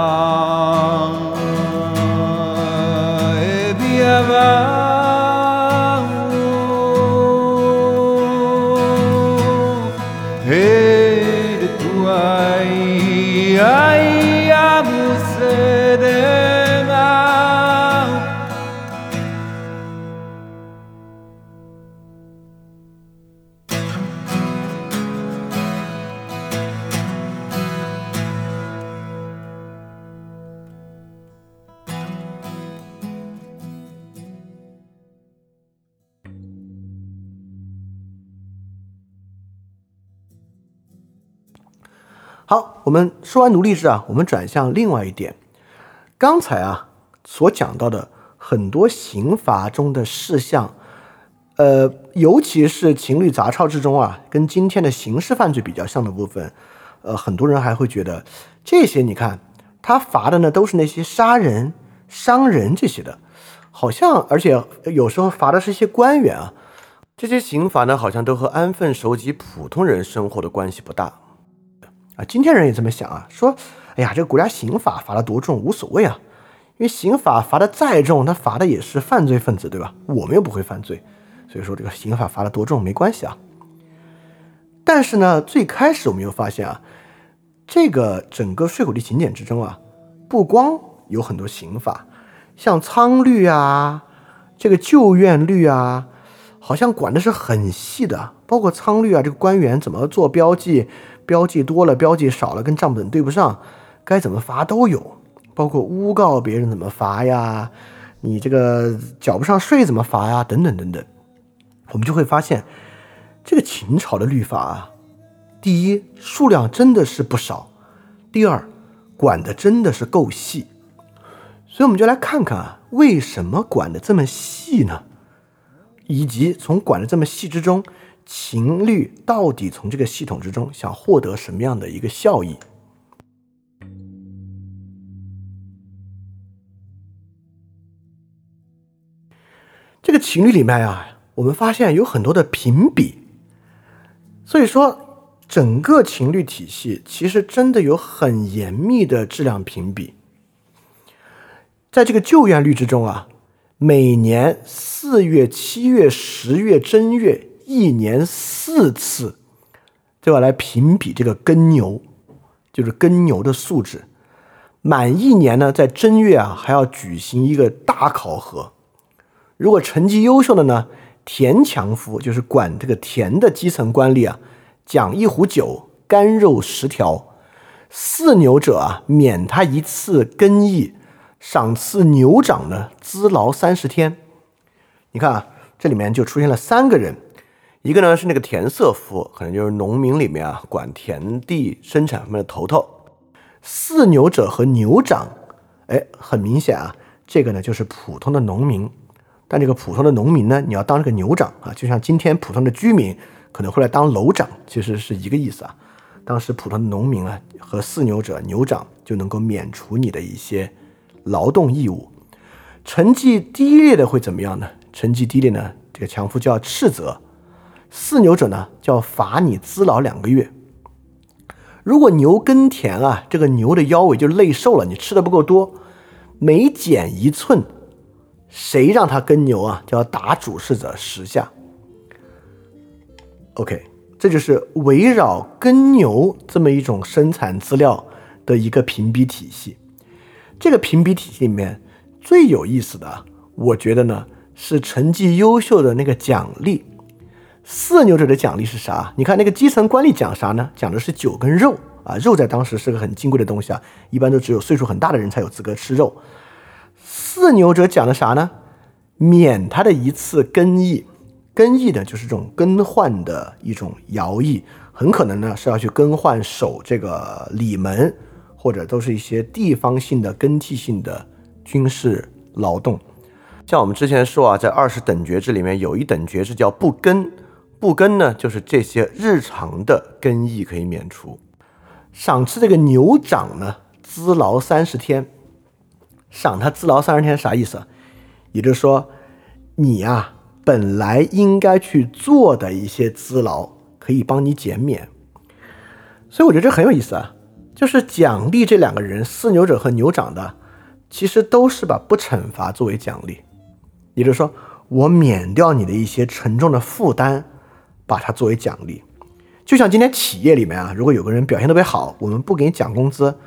나 我们说完奴隶制啊，我们转向另外一点。刚才啊所讲到的很多刑罚中的事项，呃，尤其是情侣杂抄之中啊，跟今天的刑事犯罪比较像的部分，呃，很多人还会觉得这些，你看他罚的呢都是那些杀人、伤人这些的，好像而且有时候罚的是一些官员啊，这些刑罚呢好像都和安分守己普通人生活的关系不大。啊，今天人也这么想啊，说，哎呀，这个国家刑法罚的多重无所谓啊，因为刑法罚的再重，他罚的也是犯罪分子，对吧？我们又不会犯罪，所以说这个刑法罚的多重没关系啊。但是呢，最开始我们又发现啊，这个整个税苦地勤俭之中啊，不光有很多刑法，像仓律啊，这个旧院律啊，好像管的是很细的，包括仓律啊，这个官员怎么做标记。标记多了，标记少了，跟账本对不上，该怎么罚都有，包括诬告别人怎么罚呀，你这个缴不上税怎么罚呀，等等等等，我们就会发现，这个秦朝的律法啊，第一数量真的是不少，第二管的真的是够细，所以我们就来看看啊，为什么管的这么细呢？以及从管的这么细之中。秦律到底从这个系统之中想获得什么样的一个效益？这个情律里面啊，我们发现有很多的评比，所以说整个情律体系其实真的有很严密的质量评比。在这个旧院律之中啊，每年四月、七月、十月、正月。一年四次，就要？来评比这个耕牛，就是耕牛的素质。满一年呢，在正月啊，还要举行一个大考核。如果成绩优秀的呢，田强夫就是管这个田的基层官吏啊，奖一壶酒，干肉十条；饲牛者啊，免他一次耕役，赏赐牛长呢，资劳三十天。你看啊，这里面就出现了三个人。一个呢是那个田瑟夫，可能就是农民里面啊管田地生产方面的头头。饲牛者和牛长，哎，很明显啊，这个呢就是普通的农民。但这个普通的农民呢，你要当这个牛长啊，就像今天普通的居民可能会来当楼长，其实是一个意思啊。当时普通的农民啊和饲牛者、牛长就能够免除你的一些劳动义务。成绩低劣的会怎么样呢？成绩低劣呢，这个强夫就要斥责。饲牛者呢，叫罚你资劳两个月。如果牛耕田啊，这个牛的腰围就累瘦了，你吃的不够多，每减一寸，谁让他耕牛啊，就要打主事者十下。OK，这就是围绕耕牛这么一种生产资料的一个评比体系。这个评比体系里面最有意思的，我觉得呢，是成绩优秀的那个奖励。四牛者的奖励是啥？你看那个基层官吏讲啥呢？讲的是酒跟肉啊，肉在当时是个很金贵的东西啊，一般都只有岁数很大的人才有资格吃肉。四牛者讲的啥呢？免他的一次更役，更役呢就是这种更换的一种徭役，很可能呢是要去更换守这个里门，或者都是一些地方性的更替性的军事劳动。像我们之前说啊，在二十等爵制里面有一等爵制叫不更，不耕呢就是这些日常的耕役可以免除。赏赐这个牛长呢，资劳三十天，赏他资劳三十天啥意思？也就是说，你啊本来应该去做的一些资劳，可以帮你减免。所以我觉得这很有意思啊，就是奖励这两个人，饲牛者和牛长的，其实都是把不惩罚作为奖励。也就是说，我免掉你的一些沉重的负担，把它作为奖励。就像今天企业里面啊，如果有个人表现特别好，我们不给你奖工资，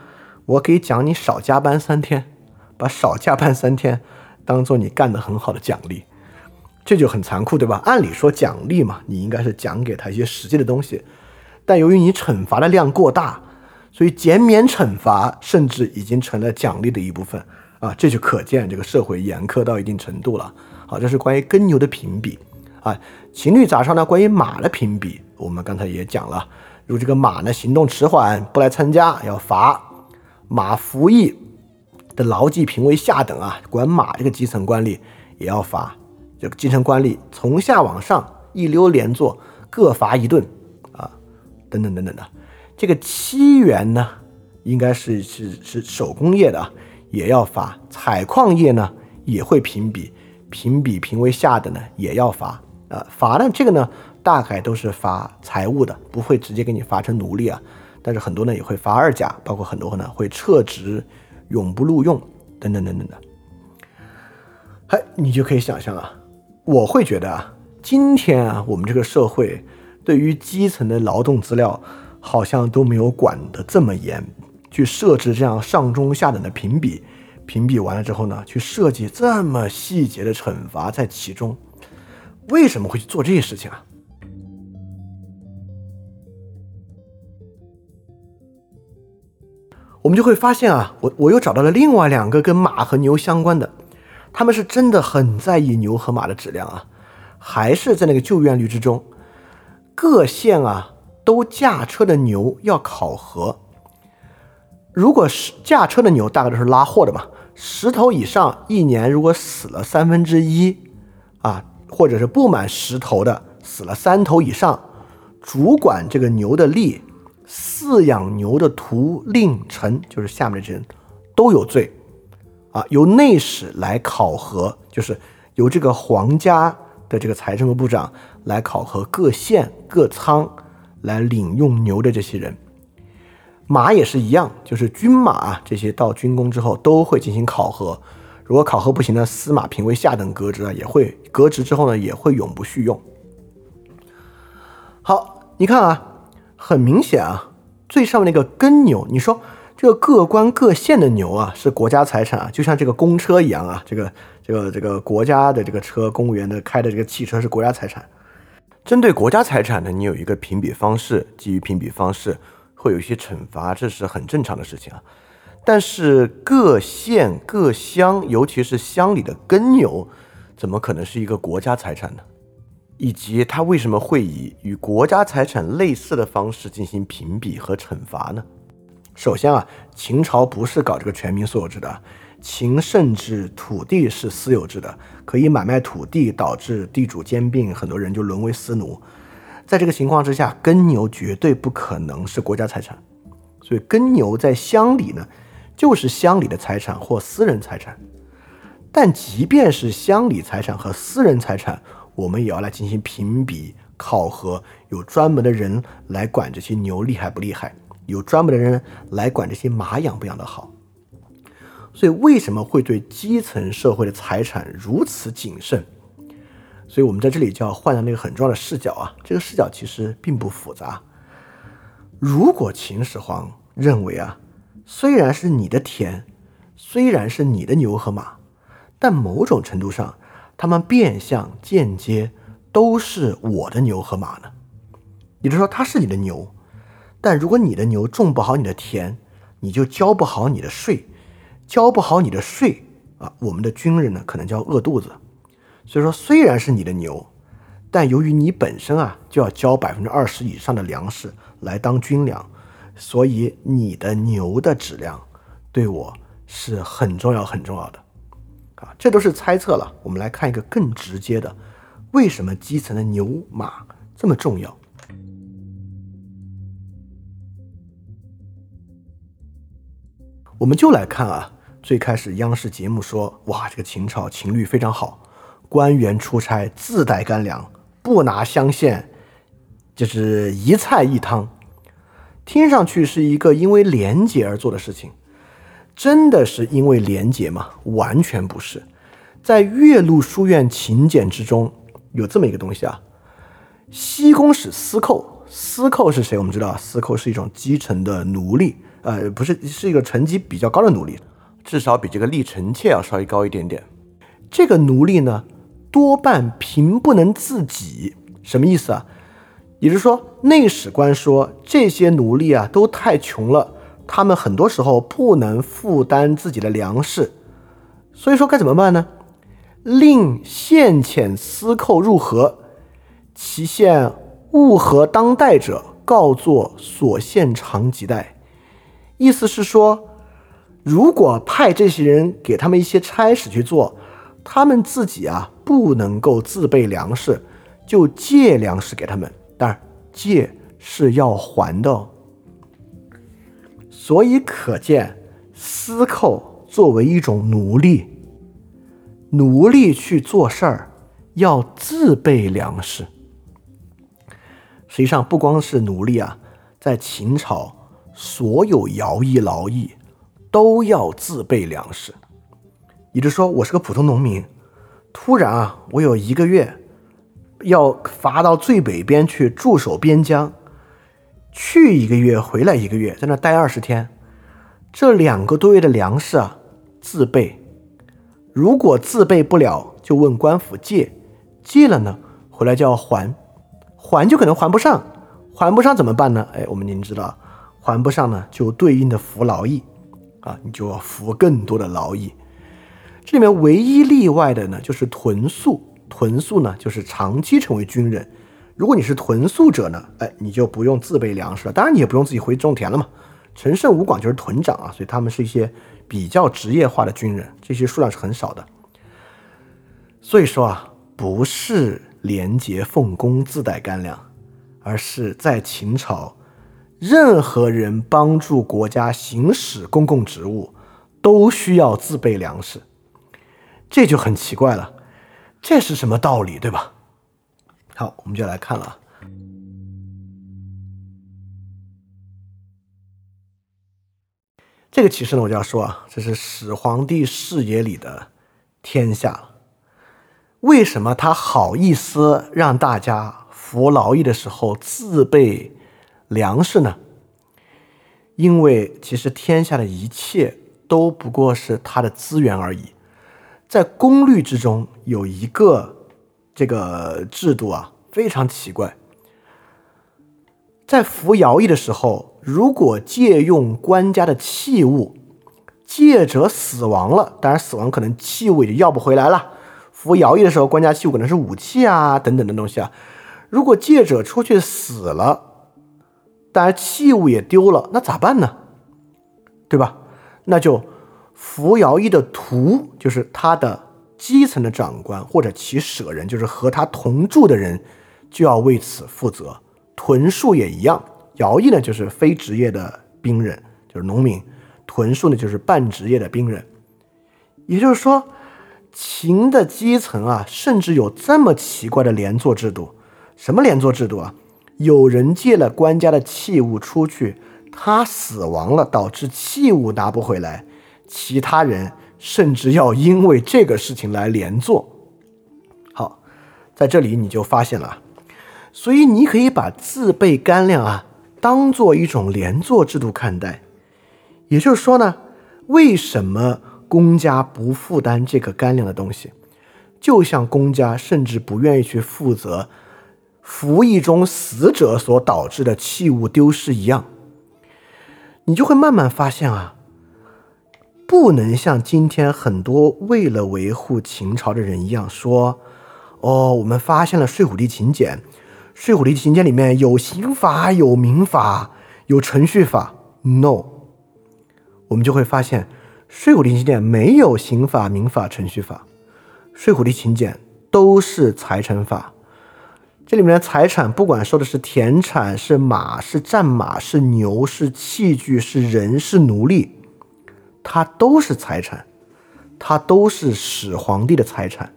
我可以奖你少加班三天，把少加班三天当做你干得很好的奖励，这就很残酷，对吧？按理说奖励嘛，你应该是奖给他一些实际的东西，但由于你惩罚的量过大，所以减免惩罚甚至已经成了奖励的一部分啊，这就可见这个社会严苛到一定程度了。好，这是关于耕牛的评比啊。情侣咋上呢？关于马的评比。我们刚才也讲了，如这个马呢行动迟缓不来参加，要罚；马服役的牢记评为下等啊，管马这个基层官吏也要罚。这个基层官吏从下往上一溜连坐，各罚一顿啊，等等等等的。这个七元呢，应该是是是手工业的啊，也要罚；采矿业呢也会评比，评比评为下等的也要罚啊。罚呢这个呢。大概都是罚财物的，不会直接给你罚成奴隶啊。但是很多呢也会罚二甲，包括很多呢会撤职、永不录用等等等等的。哎，你就可以想象啊，我会觉得啊，今天啊我们这个社会对于基层的劳动资料好像都没有管得这么严，去设置这样上中下等的评比，评比完了之后呢，去设计这么细节的惩罚在其中，为什么会去做这些事情啊？我们就会发现啊，我我又找到了另外两个跟马和牛相关的，他们是真的很在意牛和马的质量啊，还是在那个救院率之中，各县啊都驾车的牛要考核，如果是驾车的牛，大概都是拉货的嘛，十头以上，一年如果死了三分之一啊，或者是不满十头的死了三头以上，主管这个牛的力。饲养牛的徒令臣，就是下面这些人，都有罪，啊，由内史来考核，就是由这个皇家的这个财政部部长来考核各县各仓来领用牛的这些人。马也是一样，就是军马啊这些到军功之后都会进行考核，如果考核不行呢，司马评为下等革职啊，也会革职之后呢，也会永不续用。好，你看啊。很明显啊，最上面那个耕牛，你说这个各官各县的牛啊是国家财产啊，就像这个公车一样啊，这个这个这个国家的这个车，公务员的开的这个汽车是国家财产。针对国家财产呢，你有一个评比方式，基于评比方式会有一些惩罚，这是很正常的事情啊。但是各县各乡，尤其是乡里的耕牛，怎么可能是一个国家财产呢？以及他为什么会以与国家财产类似的方式进行评比和惩罚呢？首先啊，秦朝不是搞这个全民所有制的，秦甚至土地是私有制的，可以买卖土地，导致地主兼并，很多人就沦为私奴。在这个情况之下，耕牛绝对不可能是国家财产，所以耕牛在乡里呢，就是乡里的财产或私人财产。但即便是乡里财产和私人财产，我们也要来进行评比考核，有专门的人来管这些牛厉害不厉害，有专门的人来管这些马养不养得好。所以为什么会对基层社会的财产如此谨慎？所以我们在这里就要换上那个很重要的视角啊，这个视角其实并不复杂。如果秦始皇认为啊，虽然是你的田，虽然是你的牛和马，但某种程度上。他们变相、间接都是我的牛和马呢。也就是说，他是你的牛，但如果你的牛种不好你的田，你就交不好你的税，交不好你的税啊，我们的军人呢可能就要饿肚子。所以说，虽然是你的牛，但由于你本身啊就要交百分之二十以上的粮食来当军粮，所以你的牛的质量对我是很重要、很重要的。啊，这都是猜测了。我们来看一个更直接的，为什么基层的牛马这么重要？我们就来看啊，最开始央视节目说，哇，这个秦朝情律非常好，官员出差自带干粮，不拿乡县，就是一菜一汤，听上去是一个因为廉洁而做的事情，真的是因为廉洁吗？完全不是，在岳麓书院秦简之中有这么一个东西啊，西宫使司寇，司寇是谁？我们知道，司寇是一种基层的奴隶。呃，不是，是一个层级比较高的奴隶，至少比这个历臣妾要稍微高一点点。这个奴隶呢，多半贫不能自己，什么意思啊？也就是说，内史官说这些奴隶啊都太穷了，他们很多时候不能负担自己的粮食，所以说该怎么办呢？令县遣司寇入河，其县务何当代者，告作所县长及代。意思是说，如果派这些人给他们一些差使去做，他们自己啊不能够自备粮食，就借粮食给他们。当然，借是要还的。所以可见，私寇作为一种奴隶，奴隶去做事儿要自备粮食。实际上，不光是奴隶啊，在秦朝。所有徭役劳役都要自备粮食，也就是说，我是个普通农民，突然啊，我有一个月要发到最北边去驻守边疆，去一个月，回来一个月，在那待二十天，这两个多月的粮食啊，自备。如果自备不了，就问官府借，借了呢，回来就要还，还就可能还不上，还不上怎么办呢？哎，我们您知道。还不上呢，就对应的服劳役，啊，你就要服更多的劳役。这里面唯一例外的呢，就是屯宿。屯宿呢，就是长期成为军人。如果你是屯宿者呢，哎，你就不用自备粮食了。当然，你也不用自己回种田了嘛。陈胜吴广就是屯长啊，所以他们是一些比较职业化的军人，这些数量是很少的。所以说啊，不是廉洁奉公自带干粮，而是在秦朝。任何人帮助国家行使公共职务，都需要自备粮食，这就很奇怪了。这是什么道理，对吧？好，我们就来看了。这个其实呢，我就要说啊，这是始皇帝视野里的天下。为什么他好意思让大家服劳役的时候自备？粮食呢？因为其实天下的一切都不过是他的资源而已。在功律之中有一个这个制度啊，非常奇怪。在服徭役的时候，如果借用官家的器物，借者死亡了，当然死亡可能器物也要不回来了。服徭役的时候，官家器物可能是武器啊等等的东西啊。如果借者出去死了，当然器物也丢了，那咋办呢？对吧？那就服徭役的徒，就是他的基层的长官或者其舍人，就是和他同住的人，就要为此负责。屯戍也一样，徭役呢就是非职业的兵人，就是农民；屯戍呢就是半职业的兵人。也就是说，秦的基层啊，甚至有这么奇怪的连坐制度。什么连坐制度啊？有人借了官家的器物出去，他死亡了，导致器物拿不回来，其他人甚至要因为这个事情来连坐。好，在这里你就发现了，所以你可以把自备干粮啊当做一种连坐制度看待。也就是说呢，为什么公家不负担这个干粮的东西？就像公家甚至不愿意去负责。服役中死者所导致的器物丢失一样，你就会慢慢发现啊，不能像今天很多为了维护秦朝的人一样说，哦，我们发现了《睡虎地秦简》，《睡虎地秦简》里面有刑法、有民法、有程序法。No，我们就会发现，《睡虎地秦简没有刑法、民法、程序法，睡虎地秦简都是财产法。这里面的财产，不管说的是田产、是马、是战马、是牛、是器具、是人、是奴隶，它都是财产，它都是始皇帝的财产。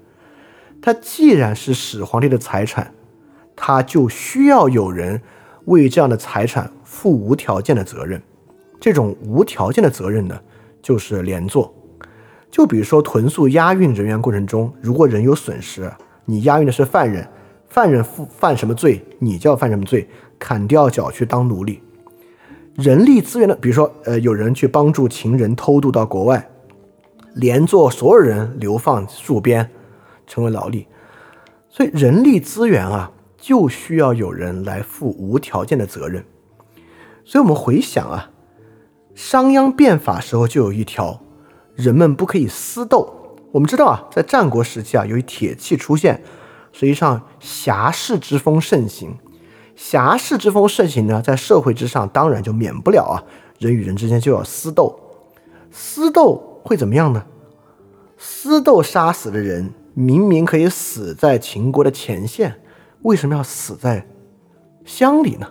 它既然是始皇帝的财产，它就需要有人为这样的财产负无条件的责任。这种无条件的责任呢，就是连坐。就比如说屯宿押运人员过程中，如果人有损失，你押运的是犯人。犯人犯犯什么罪，你就要犯什么罪，砍掉脚去当奴隶。人力资源的，比如说，呃，有人去帮助情人偷渡到国外，连坐所有人流放戍边，成为劳力。所以人力资源啊，就需要有人来负无条件的责任。所以我们回想啊，商鞅变法时候就有一条，人们不可以私斗。我们知道啊，在战国时期啊，由于铁器出现。实际上，侠士之风盛行。侠士之风盛行呢，在社会之上，当然就免不了啊，人与人之间就要私斗。私斗会怎么样呢？私斗杀死的人，明明可以死在秦国的前线，为什么要死在乡里呢？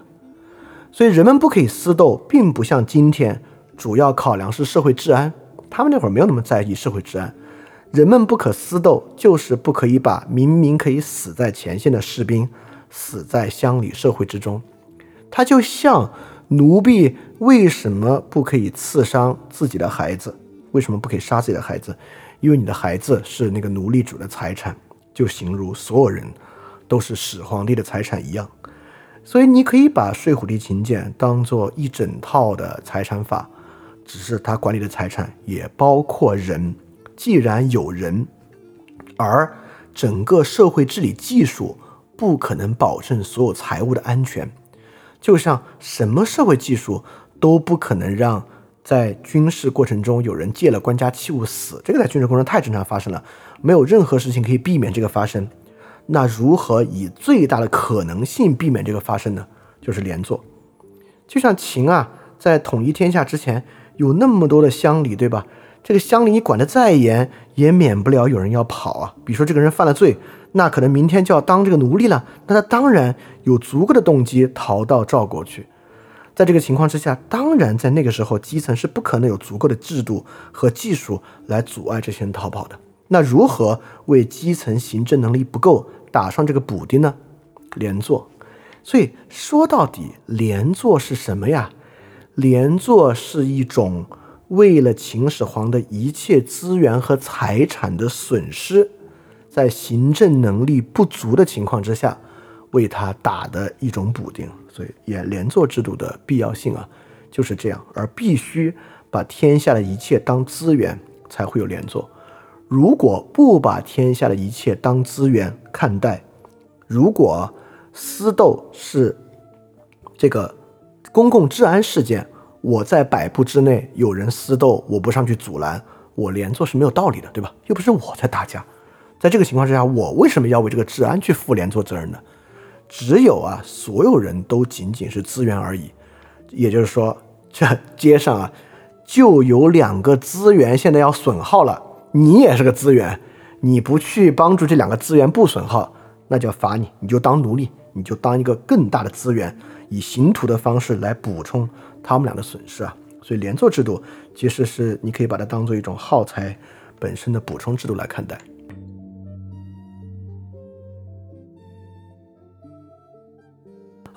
所以，人们不可以私斗，并不像今天，主要考量是社会治安。他们那会儿没有那么在意社会治安。人们不可私斗，就是不可以把明明可以死在前线的士兵死在乡里社会之中。他就像奴婢为什么不可以刺伤自己的孩子？为什么不可以杀自己的孩子？因为你的孩子是那个奴隶主的财产，就形如所有人都是始皇帝的财产一样。所以你可以把睡虎地秦简当做一整套的财产法，只是他管理的财产也包括人。既然有人，而整个社会治理技术不可能保证所有财物的安全，就像什么社会技术都不可能让在军事过程中有人借了官家器物死，这个在军事过程太正常发生了，没有任何事情可以避免这个发生。那如何以最大的可能性避免这个发生呢？就是连坐。就像秦啊，在统一天下之前，有那么多的乡里，对吧？这个乡里你管得再严，也免不了有人要跑啊。比如说这个人犯了罪，那可能明天就要当这个奴隶了，那他当然有足够的动机逃到赵国去。在这个情况之下，当然在那个时候，基层是不可能有足够的制度和技术来阻碍这些人逃跑的。那如何为基层行政能力不够打上这个补丁呢？连坐。所以说到底，连坐是什么呀？连坐是一种。为了秦始皇的一切资源和财产的损失，在行政能力不足的情况之下，为他打的一种补丁。所以，也连坐制度的必要性啊，就是这样。而必须把天下的一切当资源，才会有连坐。如果不把天下的一切当资源看待，如果私斗是这个公共治安事件。我在百步之内有人私斗，我不上去阻拦，我连坐是没有道理的，对吧？又不是我在打架，在这个情况之下，我为什么要为这个治安去负连坐责任呢？只有啊，所有人都仅仅是资源而已，也就是说，这街上啊，就有两个资源现在要损耗了，你也是个资源，你不去帮助这两个资源不损耗，那就要罚你，你就当奴隶，你就当一个更大的资源，以刑徒的方式来补充。他们俩的损失啊，所以连坐制度其实是你可以把它当做一种耗材本身的补充制度来看待。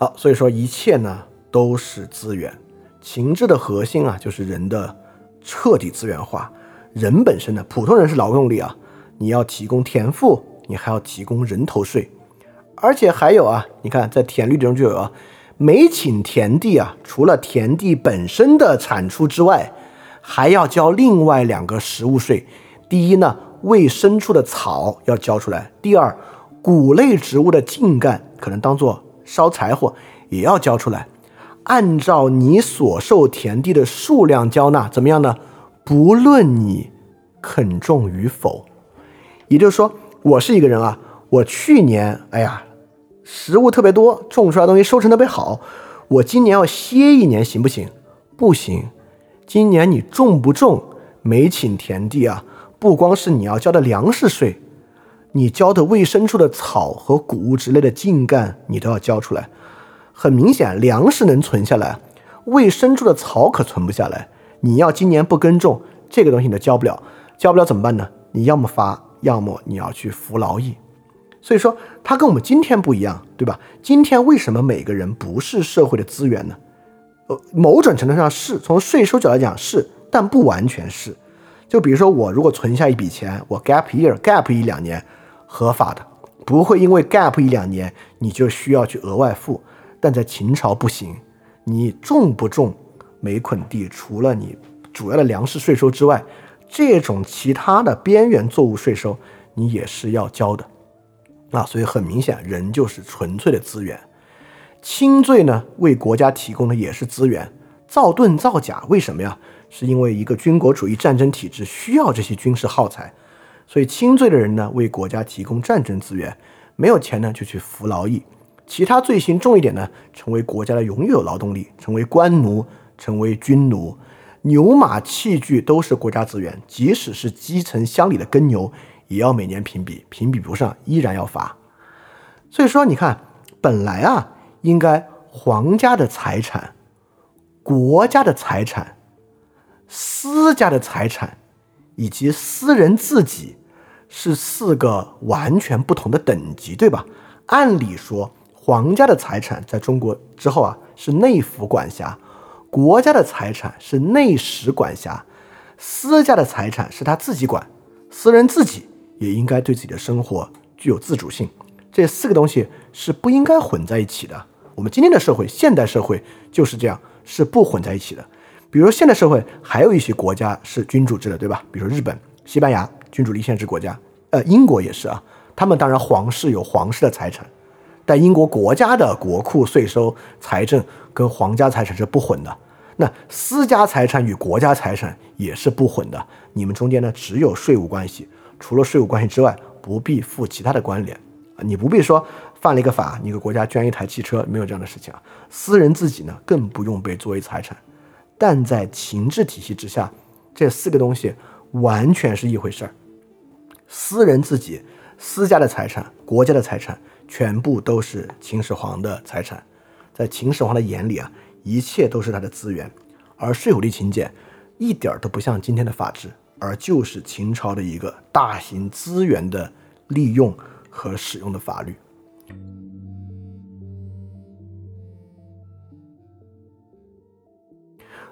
好，所以说一切呢都是资源，情志的核心啊就是人的彻底资源化。人本身呢，普通人是劳动力啊，你要提供田赋，你还要提供人头税，而且还有啊，你看在田律中就有啊。每顷田地啊，除了田地本身的产出之外，还要交另外两个实物税。第一呢，未生出的草要交出来；第二，谷类植物的茎干可能当做烧柴火也要交出来。按照你所受田地的数量交纳，怎么样呢？不论你肯种与否。也就是说，我是一个人啊，我去年，哎呀。食物特别多，种出来东西收成特别好。我今年要歇一年，行不行？不行。今年你种不种，没请田地啊，不光是你要交的粮食税，你交的未生出的草和谷物之类的茎干，你都要交出来。很明显，粮食能存下来，未生出的草可存不下来。你要今年不耕种，这个东西你都交不了，交不了怎么办呢？你要么发，要么你要去服劳役。所以说，它跟我们今天不一样，对吧？今天为什么每个人不是社会的资源呢？呃，某种程度上是从税收角度来讲是，但不完全是。就比如说，我如果存下一笔钱，我 gap year，gap 一两年，合法的，不会因为 gap 一两年你就需要去额外付。但在秦朝不行，你种不种每捆地，除了你主要的粮食税收之外，这种其他的边缘作物税收你也是要交的。啊，所以很明显，人就是纯粹的资源。轻罪呢，为国家提供的也是资源。造盾造假，为什么呀？是因为一个军国主义战争体制需要这些军事耗材。所以轻罪的人呢，为国家提供战争资源，没有钱呢，就去服劳役。其他罪行重一点呢，成为国家的永久劳动力，成为官奴，成为军奴。牛马器具都是国家资源，即使是基层乡里的耕牛。也要每年评比，评比不上依然要罚。所以说，你看，本来啊，应该皇家的财产、国家的财产、私家的财产以及私人自己是四个完全不同的等级，对吧？按理说，皇家的财产在中国之后啊是内府管辖，国家的财产是内史管辖，私家的财产是他自己管，私人自己。也应该对自己的生活具有自主性，这四个东西是不应该混在一起的。我们今天的社会，现代社会就是这样，是不混在一起的。比如现代社会还有一些国家是君主制的，对吧？比如说日本、西班牙，君主立宪制国家。呃，英国也是啊。他们当然皇室有皇室的财产，但英国国家的国库税收、财政跟皇家财产是不混的。那私家财产与国家财产也是不混的，你们中间呢只有税务关系。除了税务关系之外，不必负其他的关联啊！你不必说犯了一个法，你给国家捐一台汽车，没有这样的事情啊。私人自己呢，更不用被作为财产。但在情制体系之下，这四个东西完全是一回事儿。私人自己、私家的财产、国家的财产，全部都是秦始皇的财产。在秦始皇的眼里啊，一切都是他的资源。而税务吏勤俭一点都不像今天的法治。而就是秦朝的一个大型资源的利用和使用的法律。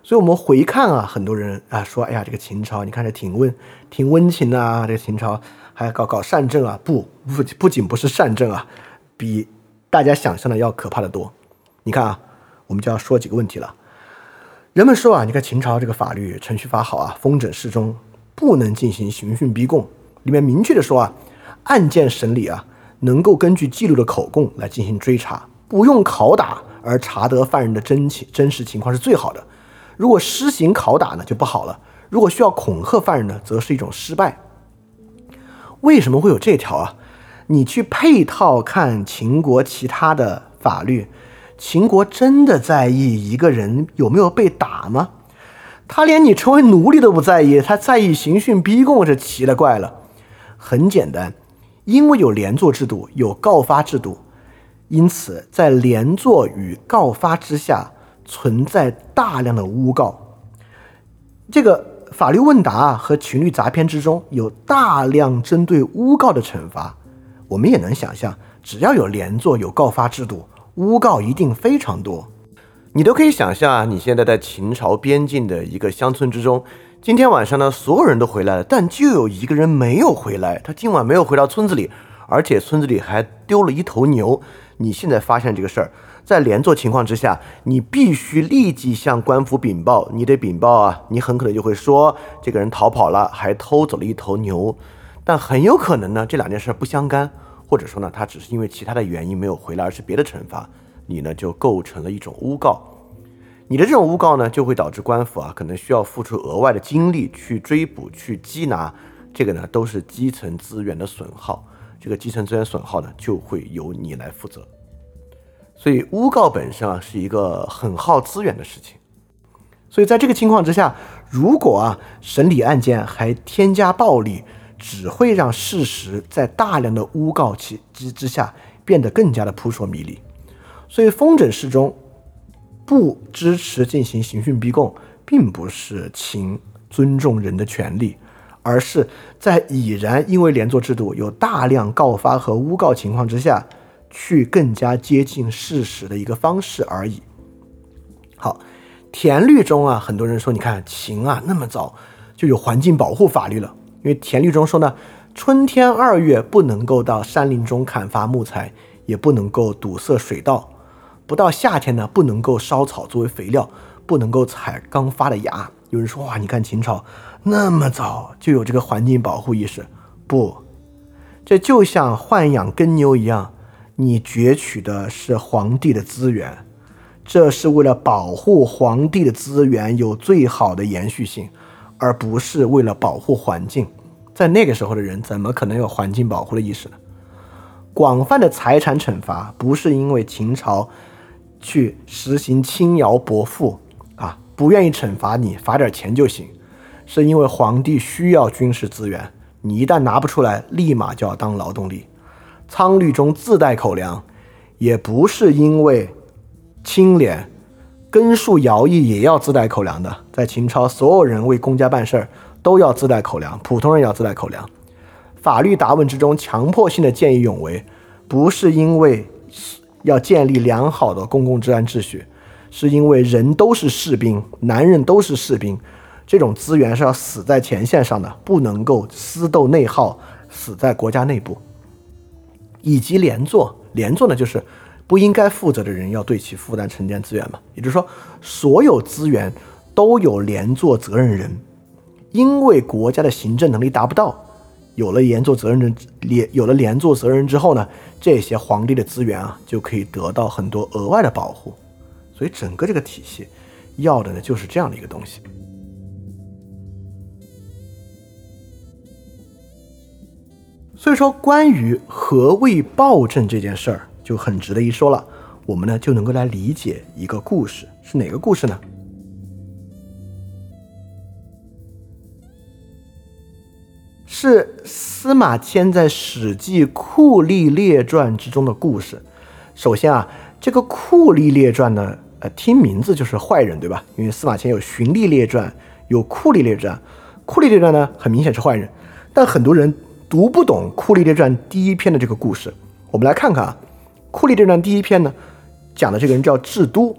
所以，我们回看啊，很多人啊说：“哎呀，这个秦朝，你看这挺温，挺温情的啊。这个秦朝还搞搞善政啊？不不，不仅不是善政啊，比大家想象的要可怕的多。你看啊，我们就要说几个问题了。人们说啊，你看秦朝这个法律程序法好啊，风整适中。”不能进行刑讯逼供，里面明确的说啊，案件审理啊，能够根据记录的口供来进行追查，不用拷打而查得犯人的真情真实情况是最好的。如果施行拷打呢，就不好了。如果需要恐吓犯人呢，则是一种失败。为什么会有这条啊？你去配套看秦国其他的法律，秦国真的在意一个人有没有被打吗？他连你成为奴隶都不在意，他在意刑讯逼供，这奇了怪了。很简单，因为有连坐制度，有告发制度，因此在连坐与告发之下存在大量的诬告。这个法律问答和情律杂篇之中有大量针对诬告的惩罚。我们也能想象，只要有连坐、有告发制度，诬告一定非常多。你都可以想象啊，你现在在秦朝边境的一个乡村之中，今天晚上呢，所有人都回来了，但就有一个人没有回来，他今晚没有回到村子里，而且村子里还丢了一头牛。你现在发现这个事儿，在连坐情况之下，你必须立即向官府禀报。你得禀报啊，你很可能就会说这个人逃跑了，还偷走了一头牛，但很有可能呢，这两件事不相干，或者说呢，他只是因为其他的原因没有回来，而是别的惩罚。你呢就构成了一种诬告，你的这种诬告呢就会导致官府啊可能需要付出额外的精力去追捕、去缉拿，这个呢都是基层资源的损耗，这个基层资源损耗呢就会由你来负责。所以诬告本身啊是一个很耗资源的事情。所以在这个情况之下，如果啊审理案件还添加暴力，只会让事实在大量的诬告其之之下变得更加的扑朔迷离。所以风诊适中不支持进行刑讯逼供，并不是请尊重人的权利，而是在已然因为连坐制度有大量告发和诬告情况之下，去更加接近事实的一个方式而已。好，田律中啊，很多人说，你看秦啊那么早就有环境保护法律了，因为田律中说呢，春天二月不能够到山林中砍伐木材，也不能够堵塞水道。不到夏天呢，不能够烧草作为肥料，不能够采刚发的芽。有人说哇，你看秦朝那么早就有这个环境保护意识，不，这就像豢养耕牛一样，你攫取的是皇帝的资源，这是为了保护皇帝的资源有最好的延续性，而不是为了保护环境。在那个时候的人，怎么可能有环境保护的意识呢？广泛的财产惩罚不是因为秦朝。去实行轻徭薄赋啊，不愿意惩罚你，罚点钱就行，是因为皇帝需要军事资源，你一旦拿不出来，立马就要当劳动力。仓律中自带口粮，也不是因为清廉，根树徭役也要自带口粮的。在秦朝，所有人为公家办事儿都要自带口粮，普通人要自带口粮。法律答问之中强迫性的见义勇为，不是因为。要建立良好的公共治安秩序，是因为人都是士兵，男人都是士兵，这种资源是要死在前线上的，不能够私斗内耗，死在国家内部。以及连坐，连坐呢，就是不应该负责的人要对其负担承担资源嘛，也就是说，所有资源都有连坐责任人，因为国家的行政能力达不到。有了连坐责任人，连有了连坐责任人之后呢，这些皇帝的资源啊，就可以得到很多额外的保护。所以整个这个体系要的呢，就是这样的一个东西。所以说，关于何谓暴政这件事儿，就很值得一说了。我们呢，就能够来理解一个故事，是哪个故事呢？是司马迁在《史记·酷吏列传》之中的故事。首先啊，这个酷吏列传呢，呃，听名字就是坏人，对吧？因为司马迁有循吏列传，有酷吏列传。酷吏列传呢，很明显是坏人，但很多人读不懂酷吏列传第一篇的这个故事。我们来看看啊，酷吏列传第一篇呢，讲的这个人叫智都。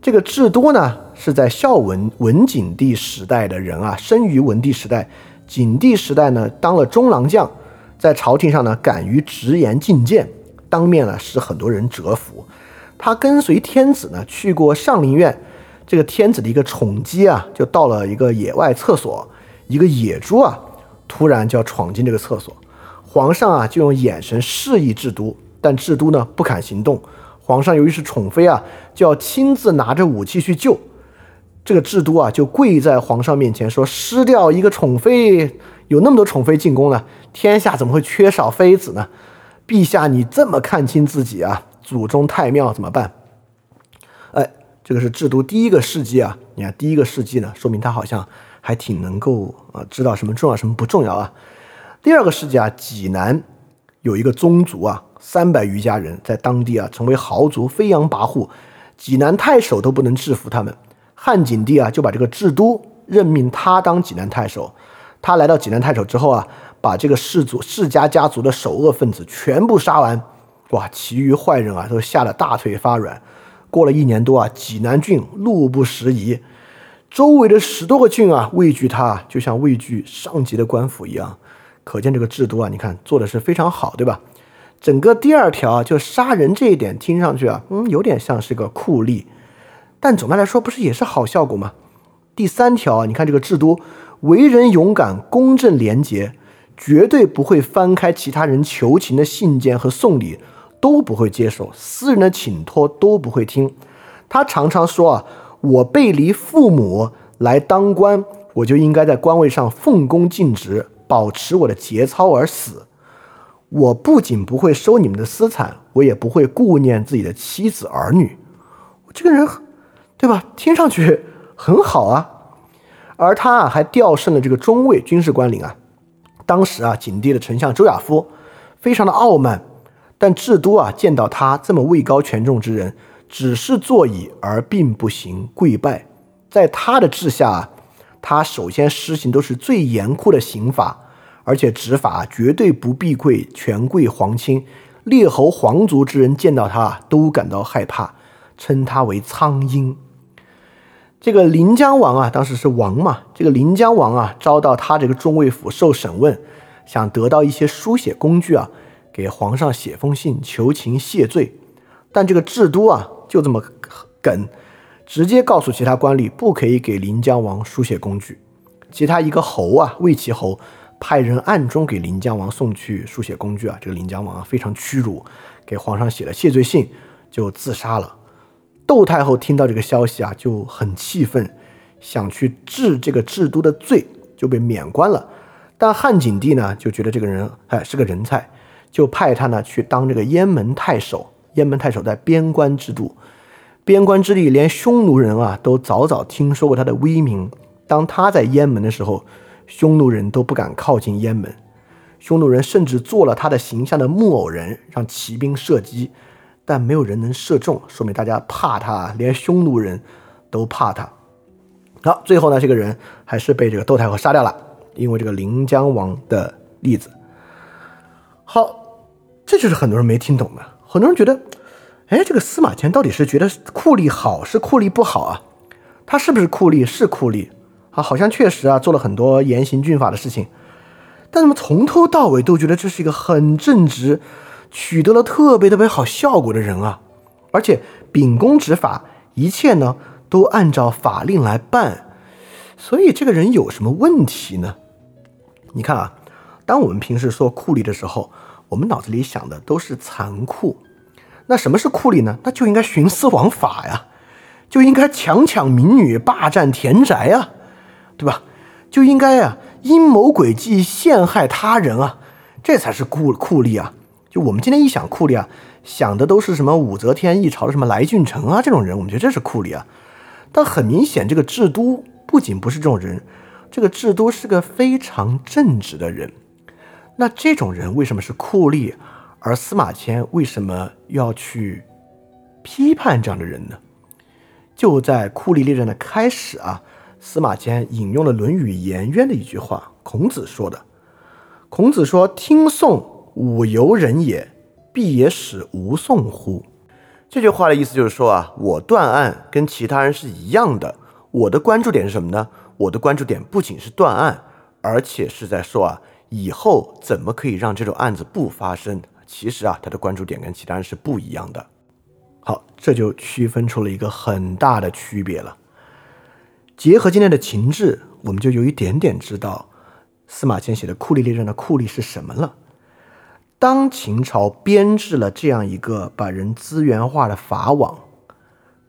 这个智都呢，是在孝文文景帝时代的人啊，生于文帝时代。景帝时代呢，当了中郎将，在朝廷上呢，敢于直言进谏，当面呢使很多人折服。他跟随天子呢去过上林苑，这个天子的一个宠姬啊，就到了一个野外厕所，一个野猪啊，突然就要闯进这个厕所，皇上啊就用眼神示意智都，但智都呢不敢行动。皇上由于是宠妃啊，就要亲自拿着武器去救。这个智都啊，就跪在皇上面前说：“失掉一个宠妃，有那么多宠妃进宫呢，天下怎么会缺少妃子呢？陛下，你这么看清自己啊，祖宗太庙怎么办？”哎，这个是智都第一个事迹啊。你看第一个事迹呢，说明他好像还挺能够啊，知道什么重要，什么不重要啊。第二个事迹啊，济南有一个宗族啊，三百余家人在当地啊成为豪族，飞扬跋扈，济南太守都不能制服他们。汉景帝啊，就把这个智都任命他当济南太守。他来到济南太守之后啊，把这个氏族世家家族的首恶分子全部杀完。哇，其余坏人啊，都吓得大腿发软。过了一年多啊，济南郡路不拾遗，周围的十多个郡啊，畏惧他，就像畏惧上级的官府一样。可见这个制度啊，你看做的是非常好，对吧？整个第二条啊就杀人这一点，听上去啊，嗯，有点像是个酷吏。但总的来说，不是也是好效果吗？第三条啊，你看这个智都为人勇敢、公正廉洁，绝对不会翻开其他人求情的信件和送礼，都不会接受私人的请托，都不会听。他常常说啊，我背离父母来当官，我就应该在官位上奉公尽职，保持我的节操而死。我不仅不会收你们的私产，我也不会顾念自己的妻子儿女。这个人。对吧？听上去很好啊。而他啊还调升了这个中尉军事官领啊。当时啊，景帝的丞相周亚夫非常的傲慢，但至都啊见到他这么位高权重之人，只是坐椅而并不行跪拜，在他的治下，他首先施行都是最严酷的刑法，而且执法绝对不避讳权贵皇亲、列侯皇族之人见到他都感到害怕，称他为苍鹰。这个临江王啊，当时是王嘛。这个临江王啊，遭到他这个中尉府受审问，想得到一些书写工具啊，给皇上写封信求情谢罪。但这个智都啊，就这么梗，直接告诉其他官吏不可以给临江王书写工具。其他一个侯啊，魏齐侯派人暗中给临江王送去书写工具啊。这个临江王啊，非常屈辱，给皇上写了谢罪信，就自杀了。窦太后听到这个消息啊，就很气愤，想去治这个治都的罪，就被免官了。但汉景帝呢，就觉得这个人哎是个人才，就派他呢去当这个燕门太守。雁门太守在边关之都，边关之地，连匈奴人啊都早早听说过他的威名。当他在雁门的时候，匈奴人都不敢靠近雁门，匈奴人甚至做了他的形象的木偶人，让骑兵射击。但没有人能射中，说明大家怕他，连匈奴人都怕他。好，最后呢，这个人还是被这个窦太后杀掉了，因为这个临江王的例子。好，这就是很多人没听懂的。很多人觉得，哎，这个司马迁到底是觉得酷吏好是酷吏不好啊？他是不是酷吏？是酷吏啊，好像确实啊做了很多严刑峻法的事情，但怎么从头到尾都觉得这是一个很正直。取得了特别特别好效果的人啊，而且秉公执法，一切呢都按照法令来办，所以这个人有什么问题呢？你看啊，当我们平时说酷吏的时候，我们脑子里想的都是残酷。那什么是酷吏呢？那就应该徇私枉法呀，就应该强抢民女、霸占田宅啊，对吧？就应该啊阴谋诡计、陷害他人啊，这才是酷酷吏啊。就我们今天一想酷吏啊，想的都是什么武则天一朝的什么来俊臣啊这种人，我们觉得这是酷吏啊。但很明显，这个智都不仅不是这种人，这个智都是个非常正直的人。那这种人为什么是酷吏？而司马迁为什么要去批判这样的人呢？就在酷吏列传的开始啊，司马迁引用了《论语颜渊》的一句话，孔子说的。孔子说：“听讼。”吾由人也，必也使吾讼乎？这句话的意思就是说啊，我断案跟其他人是一样的。我的关注点是什么呢？我的关注点不仅是断案，而且是在说啊，以后怎么可以让这种案子不发生？其实啊，他的关注点跟其他人是不一样的。好，这就区分出了一个很大的区别了。结合今天的情志，我们就有一点点知道司马迁写的《酷吏列传》的酷吏是什么了。当秦朝编制了这样一个把人资源化的法网，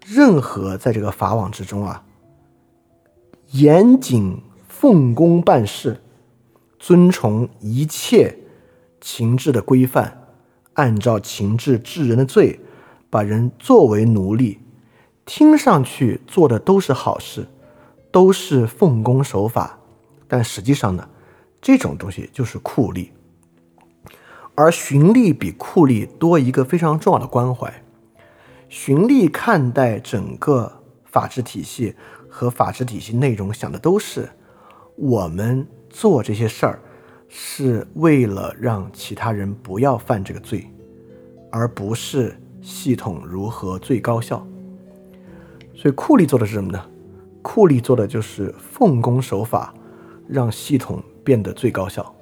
任何在这个法网之中啊，严谨奉公办事，遵从一切秦制的规范，按照秦制治人的罪，把人作为奴隶，听上去做的都是好事，都是奉公守法，但实际上呢，这种东西就是酷吏。而循吏比酷吏多一个非常重要的关怀，循吏看待整个法治体系和法治体系内容，想的都是我们做这些事儿是为了让其他人不要犯这个罪，而不是系统如何最高效。所以酷吏做的是什么呢？酷吏做的就是奉公守法，让系统变得最高效。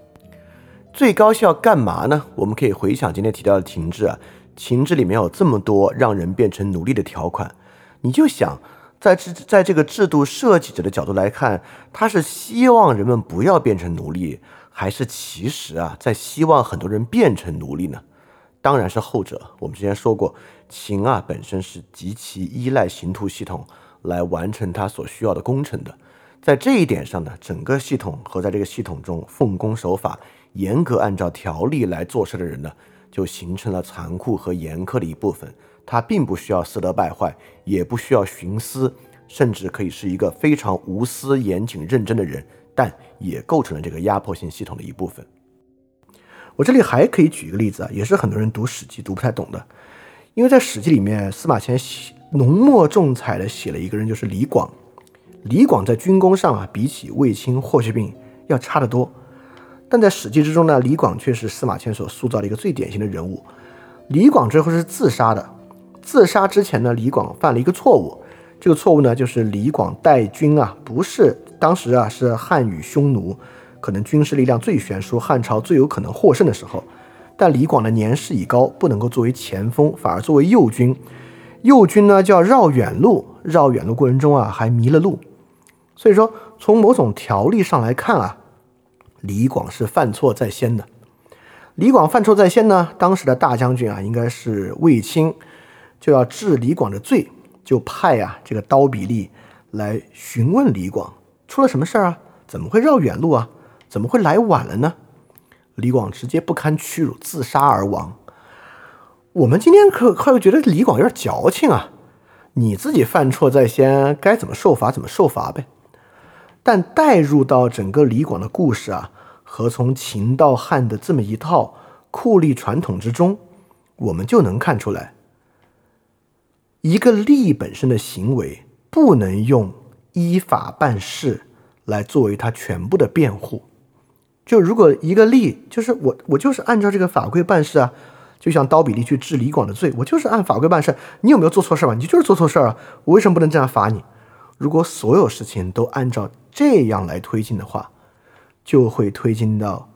最高效干嘛呢？我们可以回想今天提到的情志啊，情志里面有这么多让人变成奴隶的条款，你就想，在这在这个制度设计者的角度来看，他是希望人们不要变成奴隶，还是其实啊在希望很多人变成奴隶呢？当然是后者。我们之前说过，秦啊本身是极其依赖刑徒系统来完成他所需要的工程的，在这一点上呢，整个系统和在这个系统中奉公守法。严格按照条例来做事的人呢，就形成了残酷和严苛的一部分。他并不需要私德败坏，也不需要徇私，甚至可以是一个非常无私、严谨、认真的人，但也构成了这个压迫性系统的一部分。我这里还可以举一个例子啊，也是很多人读《史记》读不太懂的，因为在《史记》里面，司马迁浓墨重彩的写了一个人，就是李广。李广在军功上啊，比起卫青、霍去病要差得多，但在《史记》之中呢，李广却是司马迁所塑造的一个最典型的人物。李广最后是自杀的，自杀之前呢，李广犯了一个错误，这个错误呢，就是李广带军啊，不是当时啊是汉与匈奴。可能军事力量最悬殊，汉朝最有可能获胜的时候，但李广的年事已高，不能够作为前锋，反而作为右军。右军呢就要绕远路，绕远路过程中啊还迷了路。所以说，从某种条例上来看啊，李广是犯错在先的。李广犯错在先呢，当时的大将军啊应该是卫青，就要治李广的罪，就派啊这个刀比利来询问李广出了什么事儿啊？怎么会绕远路啊？怎么会来晚了呢？李广直接不堪屈辱自杀而亡。我们今天可可又觉得李广有点矫情啊！你自己犯错在先，该怎么受罚怎么受罚呗。但带入到整个李广的故事啊，和从秦到汉的这么一套酷吏传统之中，我们就能看出来，一个吏本身的行为不能用依法办事来作为他全部的辩护。就如果一个例，就是我我就是按照这个法规办事啊，就像刀比利去治李广的罪，我就是按法规办事。你有没有做错事吧？你就是做错事儿啊！我为什么不能这样罚你？如果所有事情都按照这样来推进的话，就会推进到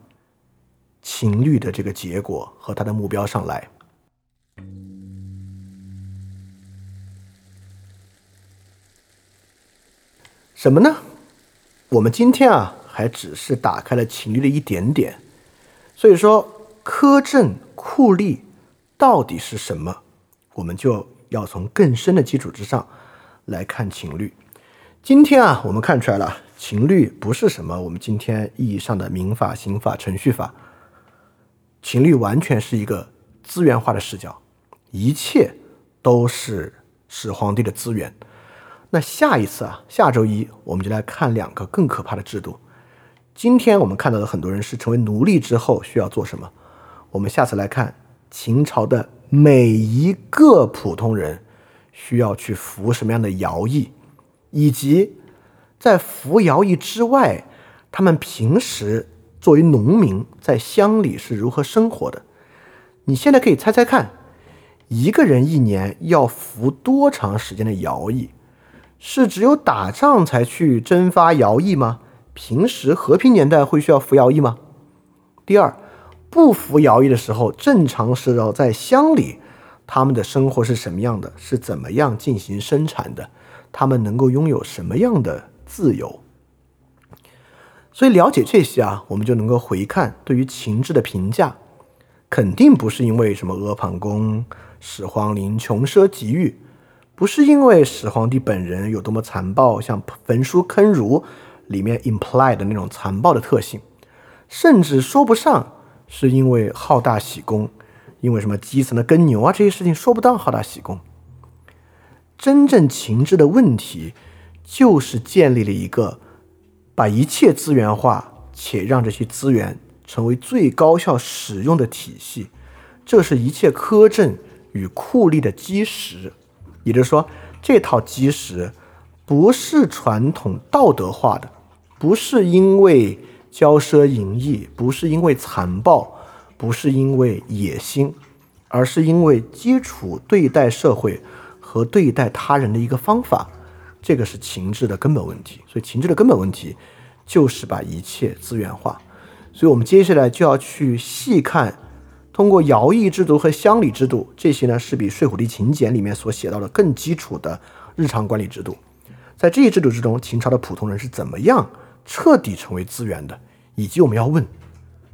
情律的这个结果和他的目标上来。什么呢？我们今天啊。还只是打开了情律的一点点，所以说苛政酷吏到底是什么，我们就要从更深的基础之上来看情律。今天啊，我们看出来了，情律不是什么我们今天意义上的民法、刑法、程序法，情律完全是一个资源化的视角，一切都是始皇帝的资源。那下一次啊，下周一我们就来看两个更可怕的制度。今天我们看到的很多人是成为奴隶之后需要做什么？我们下次来看秦朝的每一个普通人需要去服什么样的徭役，以及在服徭役之外，他们平时作为农民在乡里是如何生活的。你现在可以猜猜看，一个人一年要服多长时间的徭役？是只有打仗才去征发徭役吗？平时和平年代会需要服徭役吗？第二，不服徭役的时候，正常是要在乡里，他们的生活是什么样的？是怎么样进行生产的？他们能够拥有什么样的自由？所以了解这些啊，我们就能够回看对于秦制的评价，肯定不是因为什么阿房宫、始皇陵穷奢极欲，不是因为始皇帝本人有多么残暴，像焚书坑儒。里面 imply 的那种残暴的特性，甚至说不上是因为好大喜功，因为什么基层的耕牛啊这些事情说不当好大喜功。真正情志的问题，就是建立了一个把一切资源化，且让这些资源成为最高效使用的体系，这是一切苛政与酷吏的基石。也就是说，这套基石不是传统道德化的。不是因为骄奢淫逸，不是因为残暴，不是因为野心，而是因为基础对待社会和对待他人的一个方法，这个是情志的根本问题。所以情志的根本问题就是把一切资源化。所以我们接下来就要去细看，通过徭役制度和乡里制度，这些呢是比《睡虎地秦简》里面所写到的更基础的日常管理制度。在这些制度之中，秦朝的普通人是怎么样？彻底成为资源的，以及我们要问，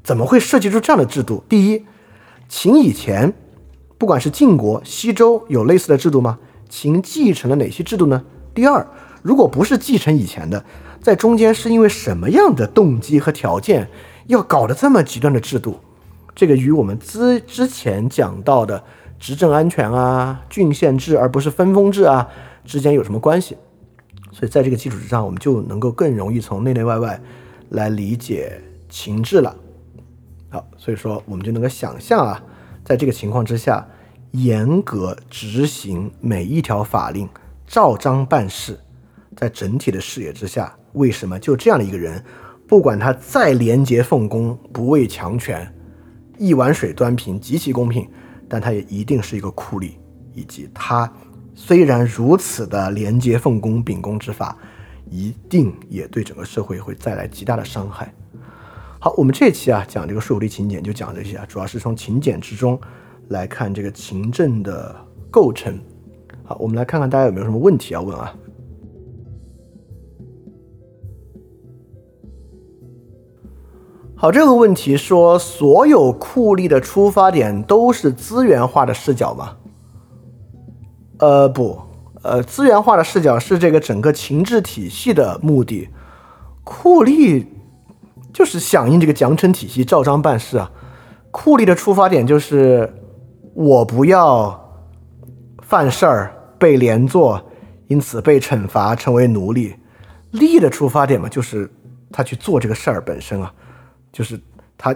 怎么会设计出这样的制度？第一，秦以前，不管是晋国、西周有类似的制度吗？秦继承了哪些制度呢？第二，如果不是继承以前的，在中间是因为什么样的动机和条件要搞得这么极端的制度？这个与我们之之前讲到的执政安全啊、郡县制而不是分封制啊之间有什么关系？所以在这个基础之上，我们就能够更容易从内内外外来理解情志了。好，所以说我们就能够想象啊，在这个情况之下，严格执行每一条法令，照章办事，在整体的视野之下，为什么就这样的一个人，不管他再廉洁奉公、不畏强权、一碗水端平、极其公平，但他也一定是一个酷吏，以及他虽然如此的廉洁奉公、秉公执法，一定也对整个社会会带来极大的伤害。好，我们这期啊讲这个税务吏勤俭就讲这些啊，主要是从勤俭之中来看这个勤政的构成。好，我们来看看大家有没有什么问题要问啊？好，这个问题说，所有酷吏的出发点都是资源化的视角吗？呃，不，呃，资源化的视角是这个整个情治体系的目的，酷吏就是响应这个奖惩体系，照章办事啊。酷吏的出发点就是我不要犯事儿被连坐，因此被惩罚成为奴隶。吏的出发点嘛，就是他去做这个事儿本身啊。就是他，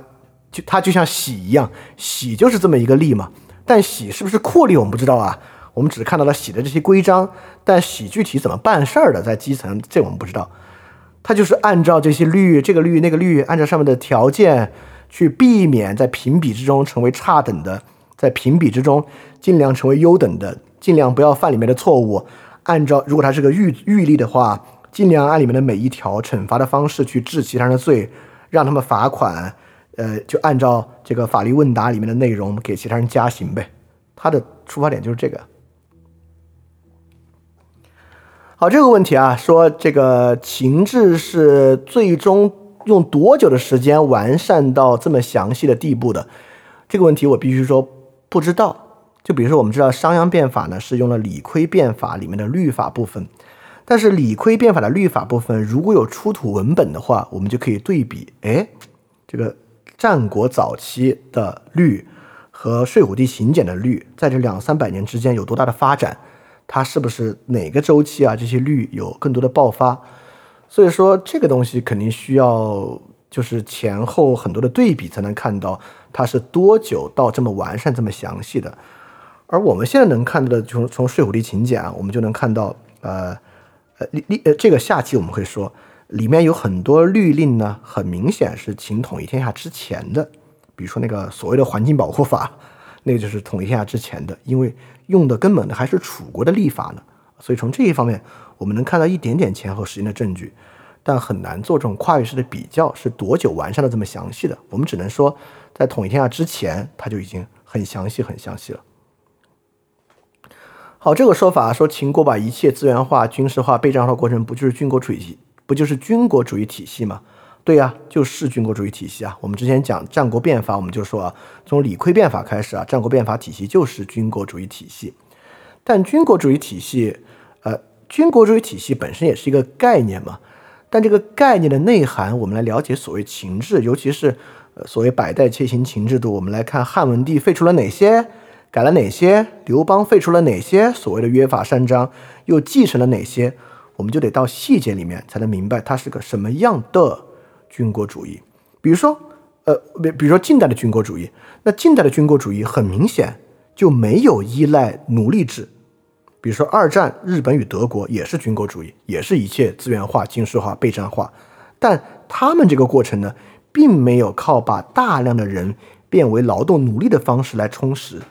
就他就像喜一样，喜就是这么一个吏嘛。但喜是不是酷吏，我们不知道啊。我们只看到了喜的这些规章，但喜具体怎么办事儿的，在基层这我们不知道。他就是按照这些律，这个律那个律，按照上面的条件去避免在评比之中成为差等的，在评比之中尽量成为优等的，尽量不要犯里面的错误。按照如果他是个狱狱吏的话，尽量按里面的每一条惩罚的方式去治其他人的罪。让他们罚款，呃，就按照这个法律问答里面的内容给其他人加刑呗。他的出发点就是这个。好，这个问题啊，说这个情志是最终用多久的时间完善到这么详细的地步的？这个问题我必须说不知道。就比如说，我们知道商鞅变法呢是用了理亏变法里面的律法部分。但是理亏变法的律法部分，如果有出土文本的话，我们就可以对比，哎，这个战国早期的律和睡虎地行简的律，在这两三百年之间有多大的发展？它是不是哪个周期啊？这些律有更多的爆发？所以说这个东西肯定需要就是前后很多的对比才能看到它是多久到这么完善、这么详细的。而我们现在能看到的，从从睡虎地秦简啊，我们就能看到，呃。呃，律律呃，这个下期我们会说，里面有很多律令呢，很明显是秦统一天下之前的，比如说那个所谓的环境保护法，那个就是统一天下之前的，因为用的根本的还是楚国的立法呢，所以从这一方面，我们能看到一点点前后时间的证据，但很难做这种跨越式的比较，是多久完善的这么详细的，我们只能说，在统一天下之前，它就已经很详细很详细了。好，这个说法说秦国把一切资源化、军事化、备战化过程，不就是军国主义？不就是军国主义体系吗？对呀，就是军国主义体系啊。我们之前讲战国变法，我们就说啊，从李悝变法开始啊，战国变法体系就是军国主义体系。但军国主义体系，呃，军国主义体系本身也是一个概念嘛。但这个概念的内涵，我们来了解所谓情志，尤其是呃所谓百代切行情制度，我们来看汉文帝废除了哪些。改了哪些？刘邦废除了哪些所谓的约法三章？又继承了哪些？我们就得到细节里面才能明白它是个什么样的军国主义。比如说，呃，比比如说近代的军国主义，那近代的军国主义很明显就没有依赖奴隶制。比如说二战，日本与德国也是军国主义，也是一切资源化、军事化、备战化，但他们这个过程呢，并没有靠把大量的人变为劳动奴隶的方式来充实。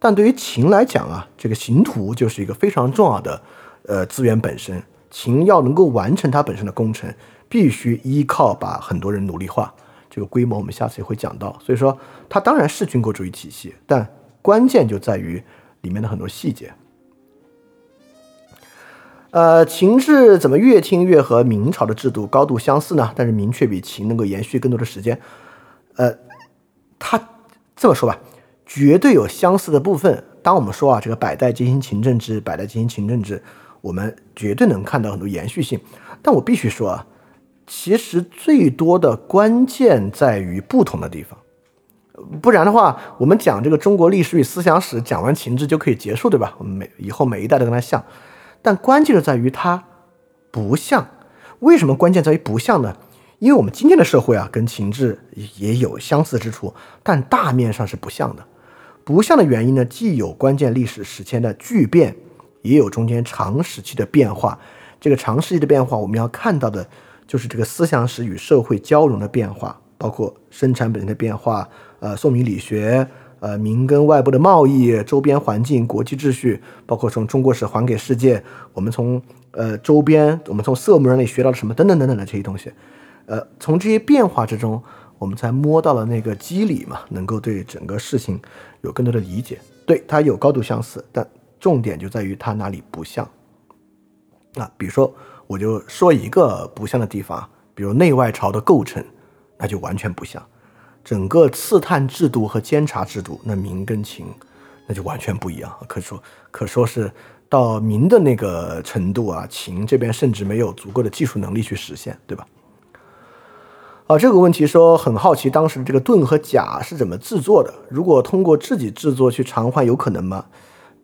但对于秦来讲啊，这个刑徒就是一个非常重要的，呃，资源本身。秦要能够完成它本身的工程，必须依靠把很多人奴隶化。这个规模我们下次也会讲到。所以说，它当然是军国主义体系，但关键就在于里面的很多细节。呃，秦制怎么越听越和明朝的制度高度相似呢？但是明确比秦能够延续更多的时间。呃，他这么说吧。绝对有相似的部分。当我们说啊，这个百代进行秦政治，百代进行秦政治，我们绝对能看到很多延续性。但我必须说啊，其实最多的关键在于不同的地方。不然的话，我们讲这个中国历史与思想史，讲完秦制就可以结束，对吧？我们每以后每一代都跟他像。但关键就在于它不像。为什么关键在于不像呢？因为我们今天的社会啊，跟秦制也有相似之处，但大面上是不像的。不像的原因呢，既有关键历史时间的巨变，也有中间长时期的变化。这个长时期的变化，我们要看到的就是这个思想史与社会交融的变化，包括生产本身的变化，呃，宋明理学，呃，民跟外部的贸易、周边环境、国际秩序，包括从中国史还给世界，我们从呃周边，我们从色目人里学到了什么，等等等等的这些东西。呃，从这些变化之中，我们才摸到了那个机理嘛，能够对整个事情有更多的理解。对它有高度相似，但重点就在于它哪里不像。啊，比如说，我就说一个不像的地方，比如内外朝的构成，那就完全不像。整个刺探制度和监察制度，那明跟秦，那就完全不一样。可说可说是到明的那个程度啊，秦这边甚至没有足够的技术能力去实现，对吧？啊，这个问题说很好奇，当时这个盾和甲是怎么制作的？如果通过自己制作去偿还，有可能吗？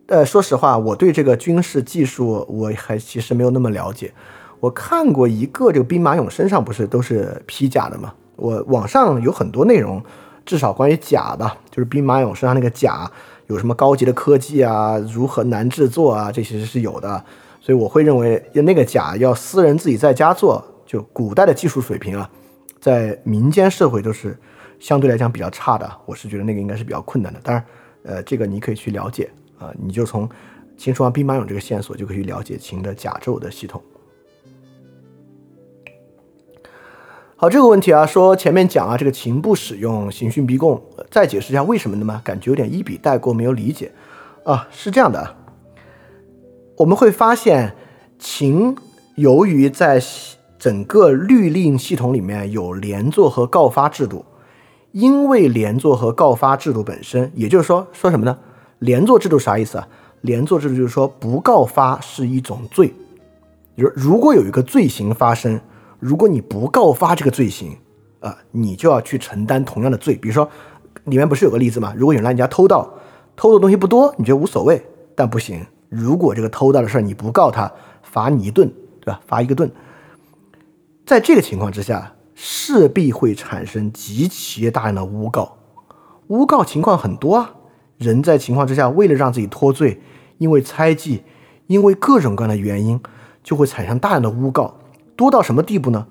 呃，说实话，我对这个军事技术我还其实没有那么了解。我看过一个这个兵马俑身上不是都是披甲的吗？我网上有很多内容，至少关于甲的，就是兵马俑身上那个甲有什么高级的科技啊，如何难制作啊，这些是有的。所以我会认为那个甲要私人自己在家做，就古代的技术水平啊。在民间社会都是相对来讲比较差的，我是觉得那个应该是比较困难的。当然，呃，这个你可以去了解啊，你就从秦始皇兵马俑这个线索就可以了解秦的甲胄的系统。好，这个问题啊，说前面讲啊，这个秦不使用刑讯逼供，再解释一下为什么的吗？感觉有点一笔带过，没有理解啊。是这样的，我们会发现秦由于在整个律令系统里面有连坐和告发制度，因为连坐和告发制度本身，也就是说说什么呢？连坐制度啥意思啊？连坐制度就是说不告发是一种罪，如如果有一个罪行发生，如果你不告发这个罪行，啊，你就要去承担同样的罪。比如说，里面不是有个例子吗？如果有人来你家偷盗，偷的东西不多，你觉得无所谓，但不行。如果这个偷盗的事儿你不告他，罚你一顿，对吧？罚一个顿。在这个情况之下，势必会产生极其大量的诬告，诬告情况很多啊。人在情况之下，为了让自己脱罪，因为猜忌，因为各种各样的原因，就会产生大量的诬告，多到什么地步呢？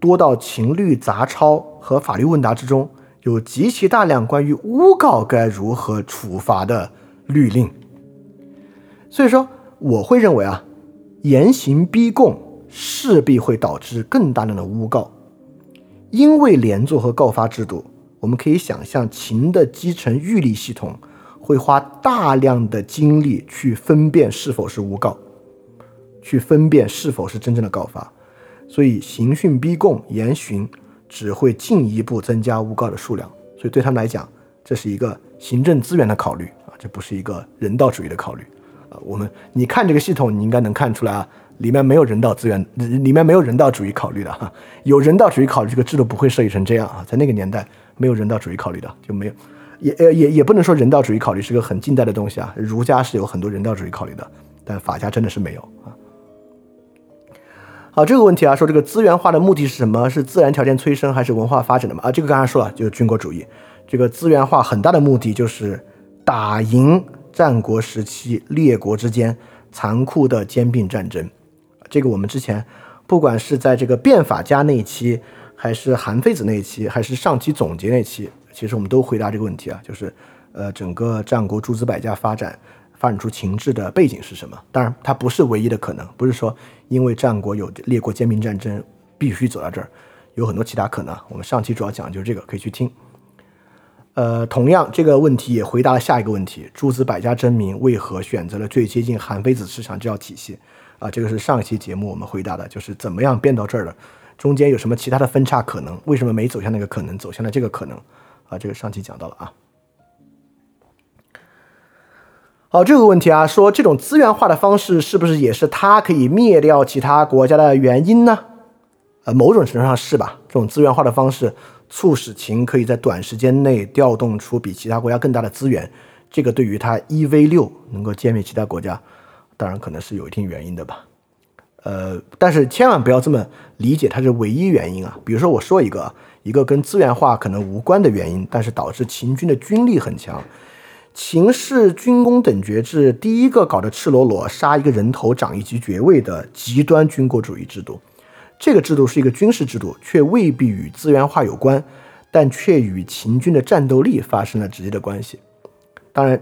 多到秦律杂抄和法律问答之中，有极其大量关于诬告该如何处罚的律令。所以说，我会认为啊，严刑逼供。势必会导致更大量的诬告，因为连坐和告发制度，我们可以想象秦的基层狱吏系统会花大量的精力去分辨是否是诬告，去分辨是否是真正的告发，所以刑讯逼供、严刑只会进一步增加诬告的数量，所以对他们来讲，这是一个行政资源的考虑啊，这不是一个人道主义的考虑啊。我们你看这个系统，你应该能看出来啊。里面没有人道资源，里面没有人道主义考虑的哈。有人道主义考虑，这个制度不会设计成这样啊。在那个年代，没有人道主义考虑的，就没有，也呃也也不能说人道主义考虑是个很近代的东西啊。儒家是有很多人道主义考虑的，但法家真的是没有啊。好，这个问题啊，说这个资源化的目的是什么？是自然条件催生还是文化发展的嘛？啊，这个刚才说了，就是军国主义。这个资源化很大的目的就是打赢战国时期列国之间残酷的兼并战争。这个我们之前，不管是在这个变法家那一期，还是韩非子那一期，还是上期总结那期，其实我们都回答这个问题啊，就是，呃，整个战国诸子百家发展发展出秦制的背景是什么？当然，它不是唯一的可能，不是说因为战国有列国兼并战争必须走到这儿，有很多其他可能。我们上期主要讲的就是这个，可以去听。呃，同样这个问题也回答了下一个问题：诸子百家争鸣为何选择了最接近韩非子思想这套体系？啊，这个是上一期节目我们回答的，就是怎么样变到这儿的，中间有什么其他的分叉可能？为什么没走向那个可能，走向了这个可能？啊，这个上期讲到了啊。好，这个问题啊，说这种资源化的方式是不是也是它可以灭掉其他国家的原因呢？呃，某种程度上是吧？这种资源化的方式促使秦可以在短时间内调动出比其他国家更大的资源，这个对于它一 v 六能够歼灭其他国家。当然可能是有一定原因的吧，呃，但是千万不要这么理解，它是唯一原因啊。比如说，我说一个一个跟资源化可能无关的原因，但是导致秦军的军力很强。秦氏军功等爵制第一个搞得赤裸裸杀一个人头长一级爵位的极端军国主义制度，这个制度是一个军事制度，却未必与资源化有关，但却与秦军的战斗力发生了直接的关系。当然，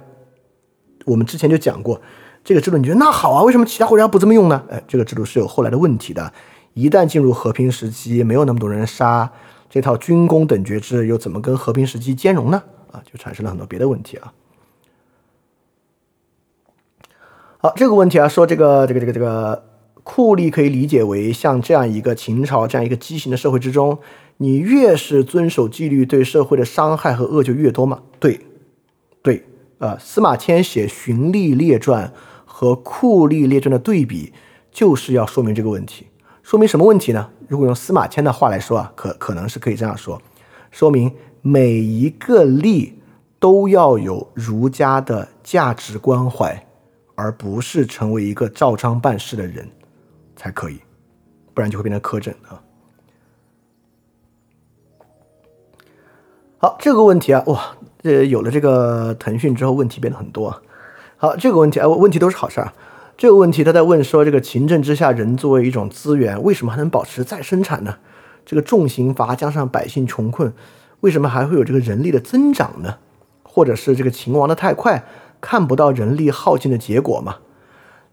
我们之前就讲过，这个制度你觉得那好啊，为什么其他国家不这么用呢？哎，这个制度是有后来的问题的。一旦进入和平时期，没有那么多人杀，这套军功等爵制又怎么跟和平时期兼容呢？啊，就产生了很多别的问题啊。这个问题啊，说这个这个这个这个酷吏可以理解为像这样一个秦朝这样一个畸形的社会之中，你越是遵守纪律，对社会的伤害和恶就越多吗？对，对，呃，司马迁写《循吏列传》和酷吏列传的对比，就是要说明这个问题。说明什么问题呢？如果用司马迁的话来说啊，可可能是可以这样说：说明每一个吏都要有儒家的价值关怀。而不是成为一个照章办事的人才可以，不然就会变成苛政啊。好，这个问题啊，哇，这有了这个腾讯之后，问题变得很多。啊好，这个问题啊，问题都是好事儿。这个问题他在问说，这个秦政之下，人作为一种资源，为什么还能保持再生产呢？这个重刑罚加上百姓穷困，为什么还会有这个人力的增长呢？或者是这个秦亡的太快？看不到人力耗尽的结果嘛？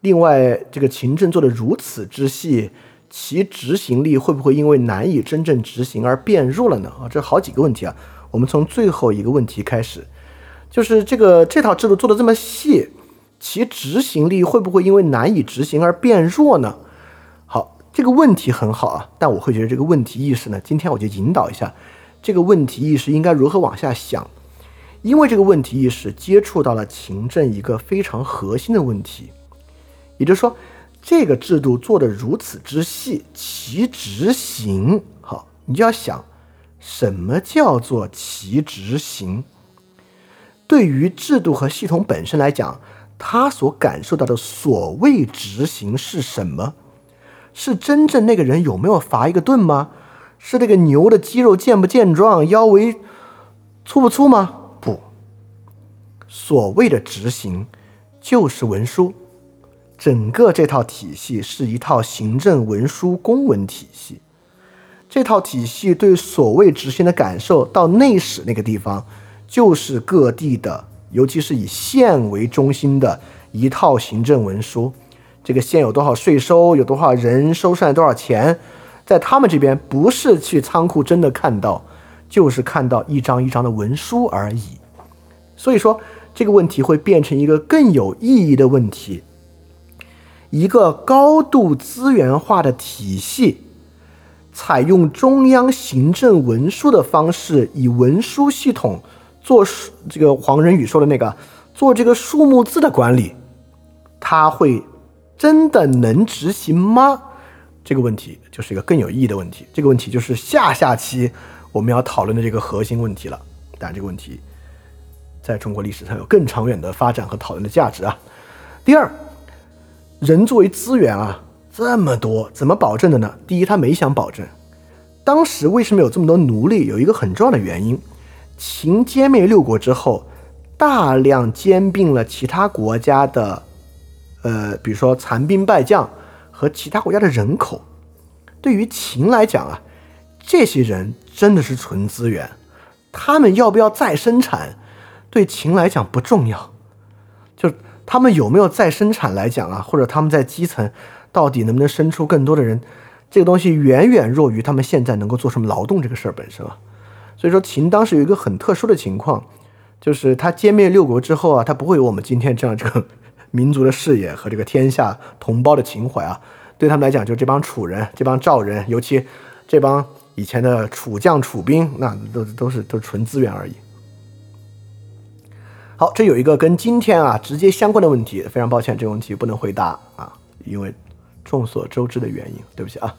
另外，这个秦政做的如此之细，其执行力会不会因为难以真正执行而变弱了呢？啊，这好几个问题啊。我们从最后一个问题开始，就是这个这套制度做的这么细，其执行力会不会因为难以执行而变弱呢？好，这个问题很好啊，但我会觉得这个问题意识呢，今天我就引导一下这个问题意识应该如何往下想。因为这个问题意识接触到了秦政一个非常核心的问题，也就是说，这个制度做的如此之细，其执行好，你就要想，什么叫做其执行？对于制度和系统本身来讲，他所感受到的所谓执行是什么？是真正那个人有没有罚一个盾吗？是那个牛的肌肉健不健壮，腰围粗不粗吗？所谓的执行，就是文书。整个这套体系是一套行政文书公文体系。这套体系对所谓执行的感受，到内史那个地方，就是各地的，尤其是以县为中心的一套行政文书。这个县有多少税收，有多少人收上来多少钱，在他们这边不是去仓库真的看到，就是看到一张一张的文书而已。所以说。这个问题会变成一个更有意义的问题：一个高度资源化的体系，采用中央行政文书的方式，以文书系统做这个黄仁宇说的那个做这个数目字的管理，它会真的能执行吗？这个问题就是一个更有意义的问题。这个问题就是下下期我们要讨论的这个核心问题了。当然，这个问题。在中国历史上有更长远的发展和讨论的价值啊。第二，人作为资源啊，这么多，怎么保证的呢？第一，他没想保证。当时为什么有这么多奴隶？有一个很重要的原因：秦歼灭六国之后，大量兼并了其他国家的，呃，比如说残兵败将和其他国家的人口。对于秦来讲啊，这些人真的是纯资源，他们要不要再生产？对秦来讲不重要，就他们有没有再生产来讲啊，或者他们在基层到底能不能生出更多的人，这个东西远远弱于他们现在能够做什么劳动这个事儿本身啊。所以说秦当时有一个很特殊的情况，就是他歼灭六国之后啊，他不会有我们今天这样这个 民族的视野和这个天下同胞的情怀啊。对他们来讲，就这帮楚人、这帮赵人，尤其这帮以前的楚将、楚兵，那都都是都是纯资源而已。好，这有一个跟今天啊直接相关的问题，非常抱歉，这个问题不能回答啊，因为众所周知的原因，对不起啊。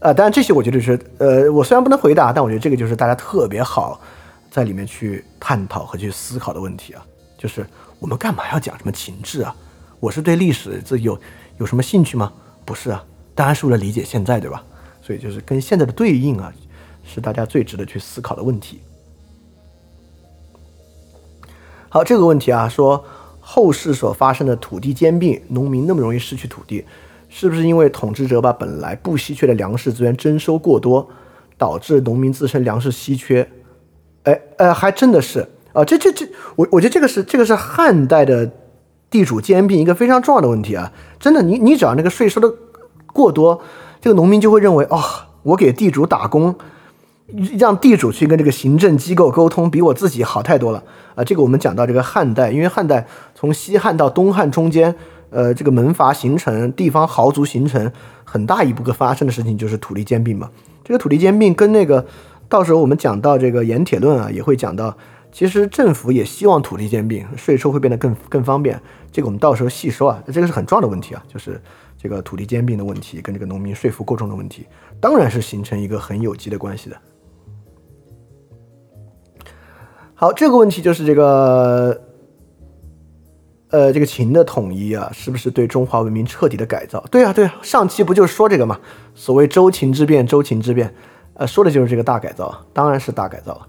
呃，当然这些我觉得是，呃，我虽然不能回答，但我觉得这个就是大家特别好在里面去探讨和去思考的问题啊，就是我们干嘛要讲什么情志啊？我是对历史这有有什么兴趣吗？不是啊，当然是为了理解现在，对吧？所以就是跟现在的对应啊，是大家最值得去思考的问题。好，这个问题啊，说后世所发生的土地兼并，农民那么容易失去土地，是不是因为统治者把本来不稀缺的粮食资源征收过多，导致农民自身粮食稀缺？哎，呃，还真的是啊，这这这，我我觉得这个是这个是汉代的地主兼并一个非常重要的问题啊！真的，你你只要那个税收的过多，这个农民就会认为，哦，我给地主打工。让地主去跟这个行政机构沟通，比我自己好太多了啊！这个我们讲到这个汉代，因为汉代从西汉到东汉中间，呃，这个门阀形成、地方豪族形成，很大一部分发生的事情就是土地兼并嘛。这个土地兼并跟那个到时候我们讲到这个盐铁论啊，也会讲到，其实政府也希望土地兼并，税收会变得更更方便。这个我们到时候细说啊，这个是很重要的问题啊，就是这个土地兼并的问题跟这个农民税负过重的问题，当然是形成一个很有机的关系的。好，这个问题就是这个，呃，这个秦的统一啊，是不是对中华文明彻底的改造？对啊，对啊，上期不就是说这个嘛？所谓周秦之变，周秦之变，呃，说的就是这个大改造，当然是大改造了。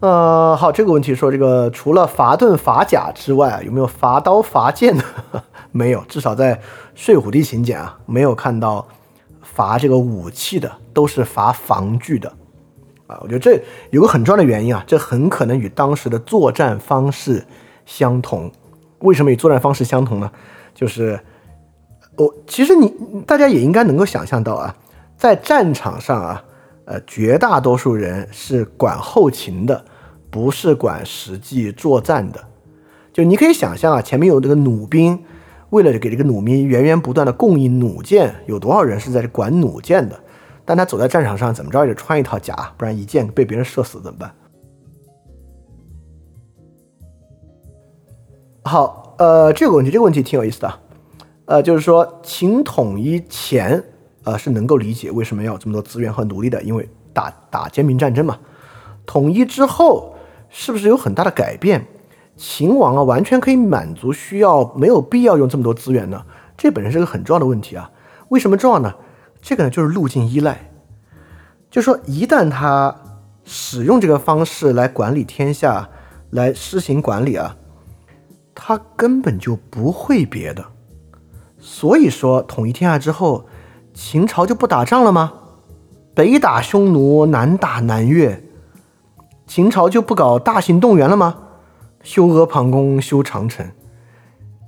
呃，好，这个问题说这个除了伐盾伐甲之外，有没有伐刀伐剑的？没有，至少在《睡虎地秦简》啊，没有看到。伐这个武器的都是伐防具的，啊，我觉得这有个很重要的原因啊，这很可能与当时的作战方式相同。为什么与作战方式相同呢？就是我其实你大家也应该能够想象到啊，在战场上啊，呃，绝大多数人是管后勤的，不是管实际作战的。就你可以想象啊，前面有这个弩兵。为了给这个弩兵源源不断的供应弩箭，有多少人是在管弩箭的？但他走在战场上，怎么着也得穿一套甲，不然一箭被别人射死怎么办？好，呃，这个问题，这个问题挺有意思的，呃，就是说秦统一前，呃，是能够理解为什么要这么多资源和奴隶的，因为打打兼并战争嘛。统一之后，是不是有很大的改变？秦王啊，完全可以满足需要，没有必要用这么多资源呢。这本身是个很重要的问题啊。为什么重要呢？这个呢，就是路径依赖。就说一旦他使用这个方式来管理天下，来施行管理啊，他根本就不会别的。所以说，统一天下之后，秦朝就不打仗了吗？北打匈奴，南打南越，秦朝就不搞大型动员了吗？修阿房宫，修长城，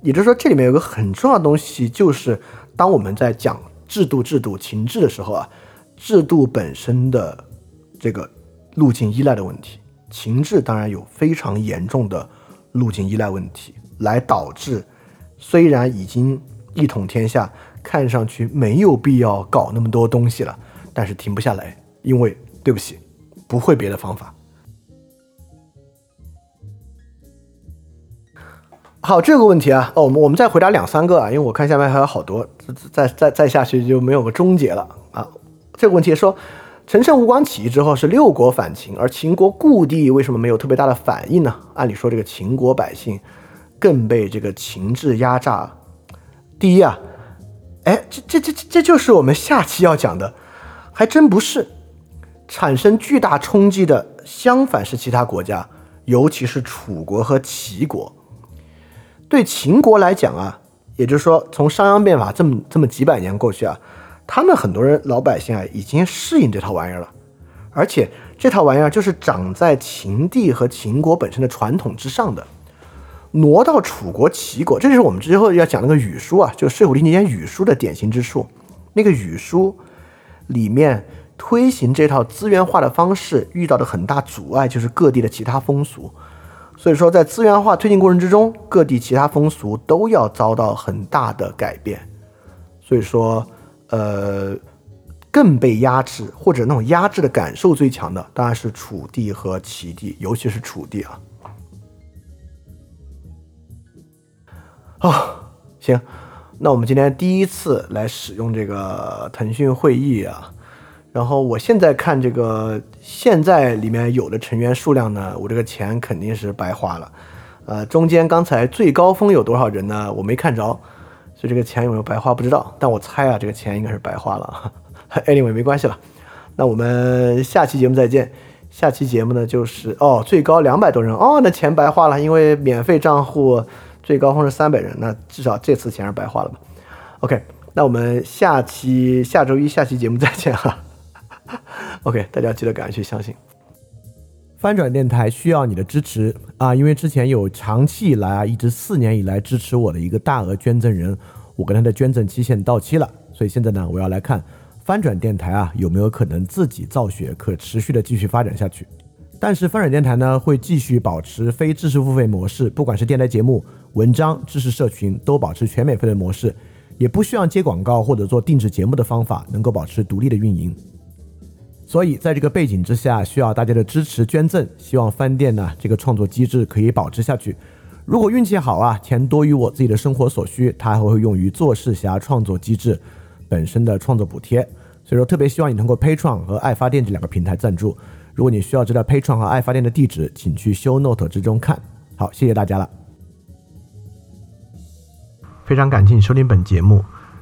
也就是说，这里面有个很重要的东西，就是当我们在讲制度、制度、情制的时候啊，制度本身的这个路径依赖的问题，情制当然有非常严重的路径依赖问题，来导致虽然已经一统天下，看上去没有必要搞那么多东西了，但是停不下来，因为对不起，不会别的方法。好，这个问题啊，哦，我们我们再回答两三个啊，因为我看下面还有好多，再再再下去就没有个终结了啊。这个问题说，陈胜吴广起义之后是六国反秦，而秦国故地为什么没有特别大的反应呢？按理说这个秦国百姓更被这个秦制压榨。第一啊，哎，这这这这就是我们下期要讲的，还真不是，产生巨大冲击的，相反是其他国家，尤其是楚国和齐国。对秦国来讲啊，也就是说，从商鞅变法这么这么几百年过去啊，他们很多人老百姓啊已经适应这套玩意儿了，而且这套玩意儿就是长在秦地和秦国本身的传统之上的。挪到楚国、齐国，这就是我们之后要讲那个语书啊，就《睡虎地》那篇语书的典型之处。那个语书里面推行这套资源化的方式遇到的很大阻碍，就是各地的其他风俗。所以说，在资源化推进过程之中，各地其他风俗都要遭到很大的改变。所以说，呃，更被压制或者那种压制的感受最强的，当然是楚地和齐地，尤其是楚地啊。好，行，那我们今天第一次来使用这个腾讯会议啊，然后我现在看这个现在里面有的成员数量呢，我这个钱肯定是白花了。呃，中间刚才最高峰有多少人呢？我没看着，所以这个钱有没有白花不知道。但我猜啊，这个钱应该是白花了。Anyway，没关系了。那我们下期节目再见。下期节目呢，就是哦，最高两百多人哦，那钱白花了，因为免费账户最高峰是三百人，那至少这次钱是白花了吧？OK，那我们下期下周一下期节目再见哈。OK，大家记得赶快去相信。翻转电台需要你的支持啊，因为之前有长期以来啊，一直四年以来支持我的一个大额捐赠人，我跟他的捐赠期限到期了，所以现在呢，我要来看。翻转电台啊，有没有可能自己造血，可持续的继续发展下去？但是翻转电台呢，会继续保持非知识付费模式，不管是电台节目、文章、知识社群，都保持全免费的模式，也不需要接广告或者做定制节目的方法，能够保持独立的运营。所以在这个背景之下，需要大家的支持捐赠，希望翻店呢这个创作机制可以保持下去。如果运气好啊，钱多于我自己的生活所需，它还会用于做事侠创作机制。本身的创作补贴，所以说特别希望你通过 patron 和爱发电这两个平台赞助。如果你需要知道 patron 和爱发电的地址，请去 Show Note 之中看。好，谢谢大家了。非常感谢你收听本节目。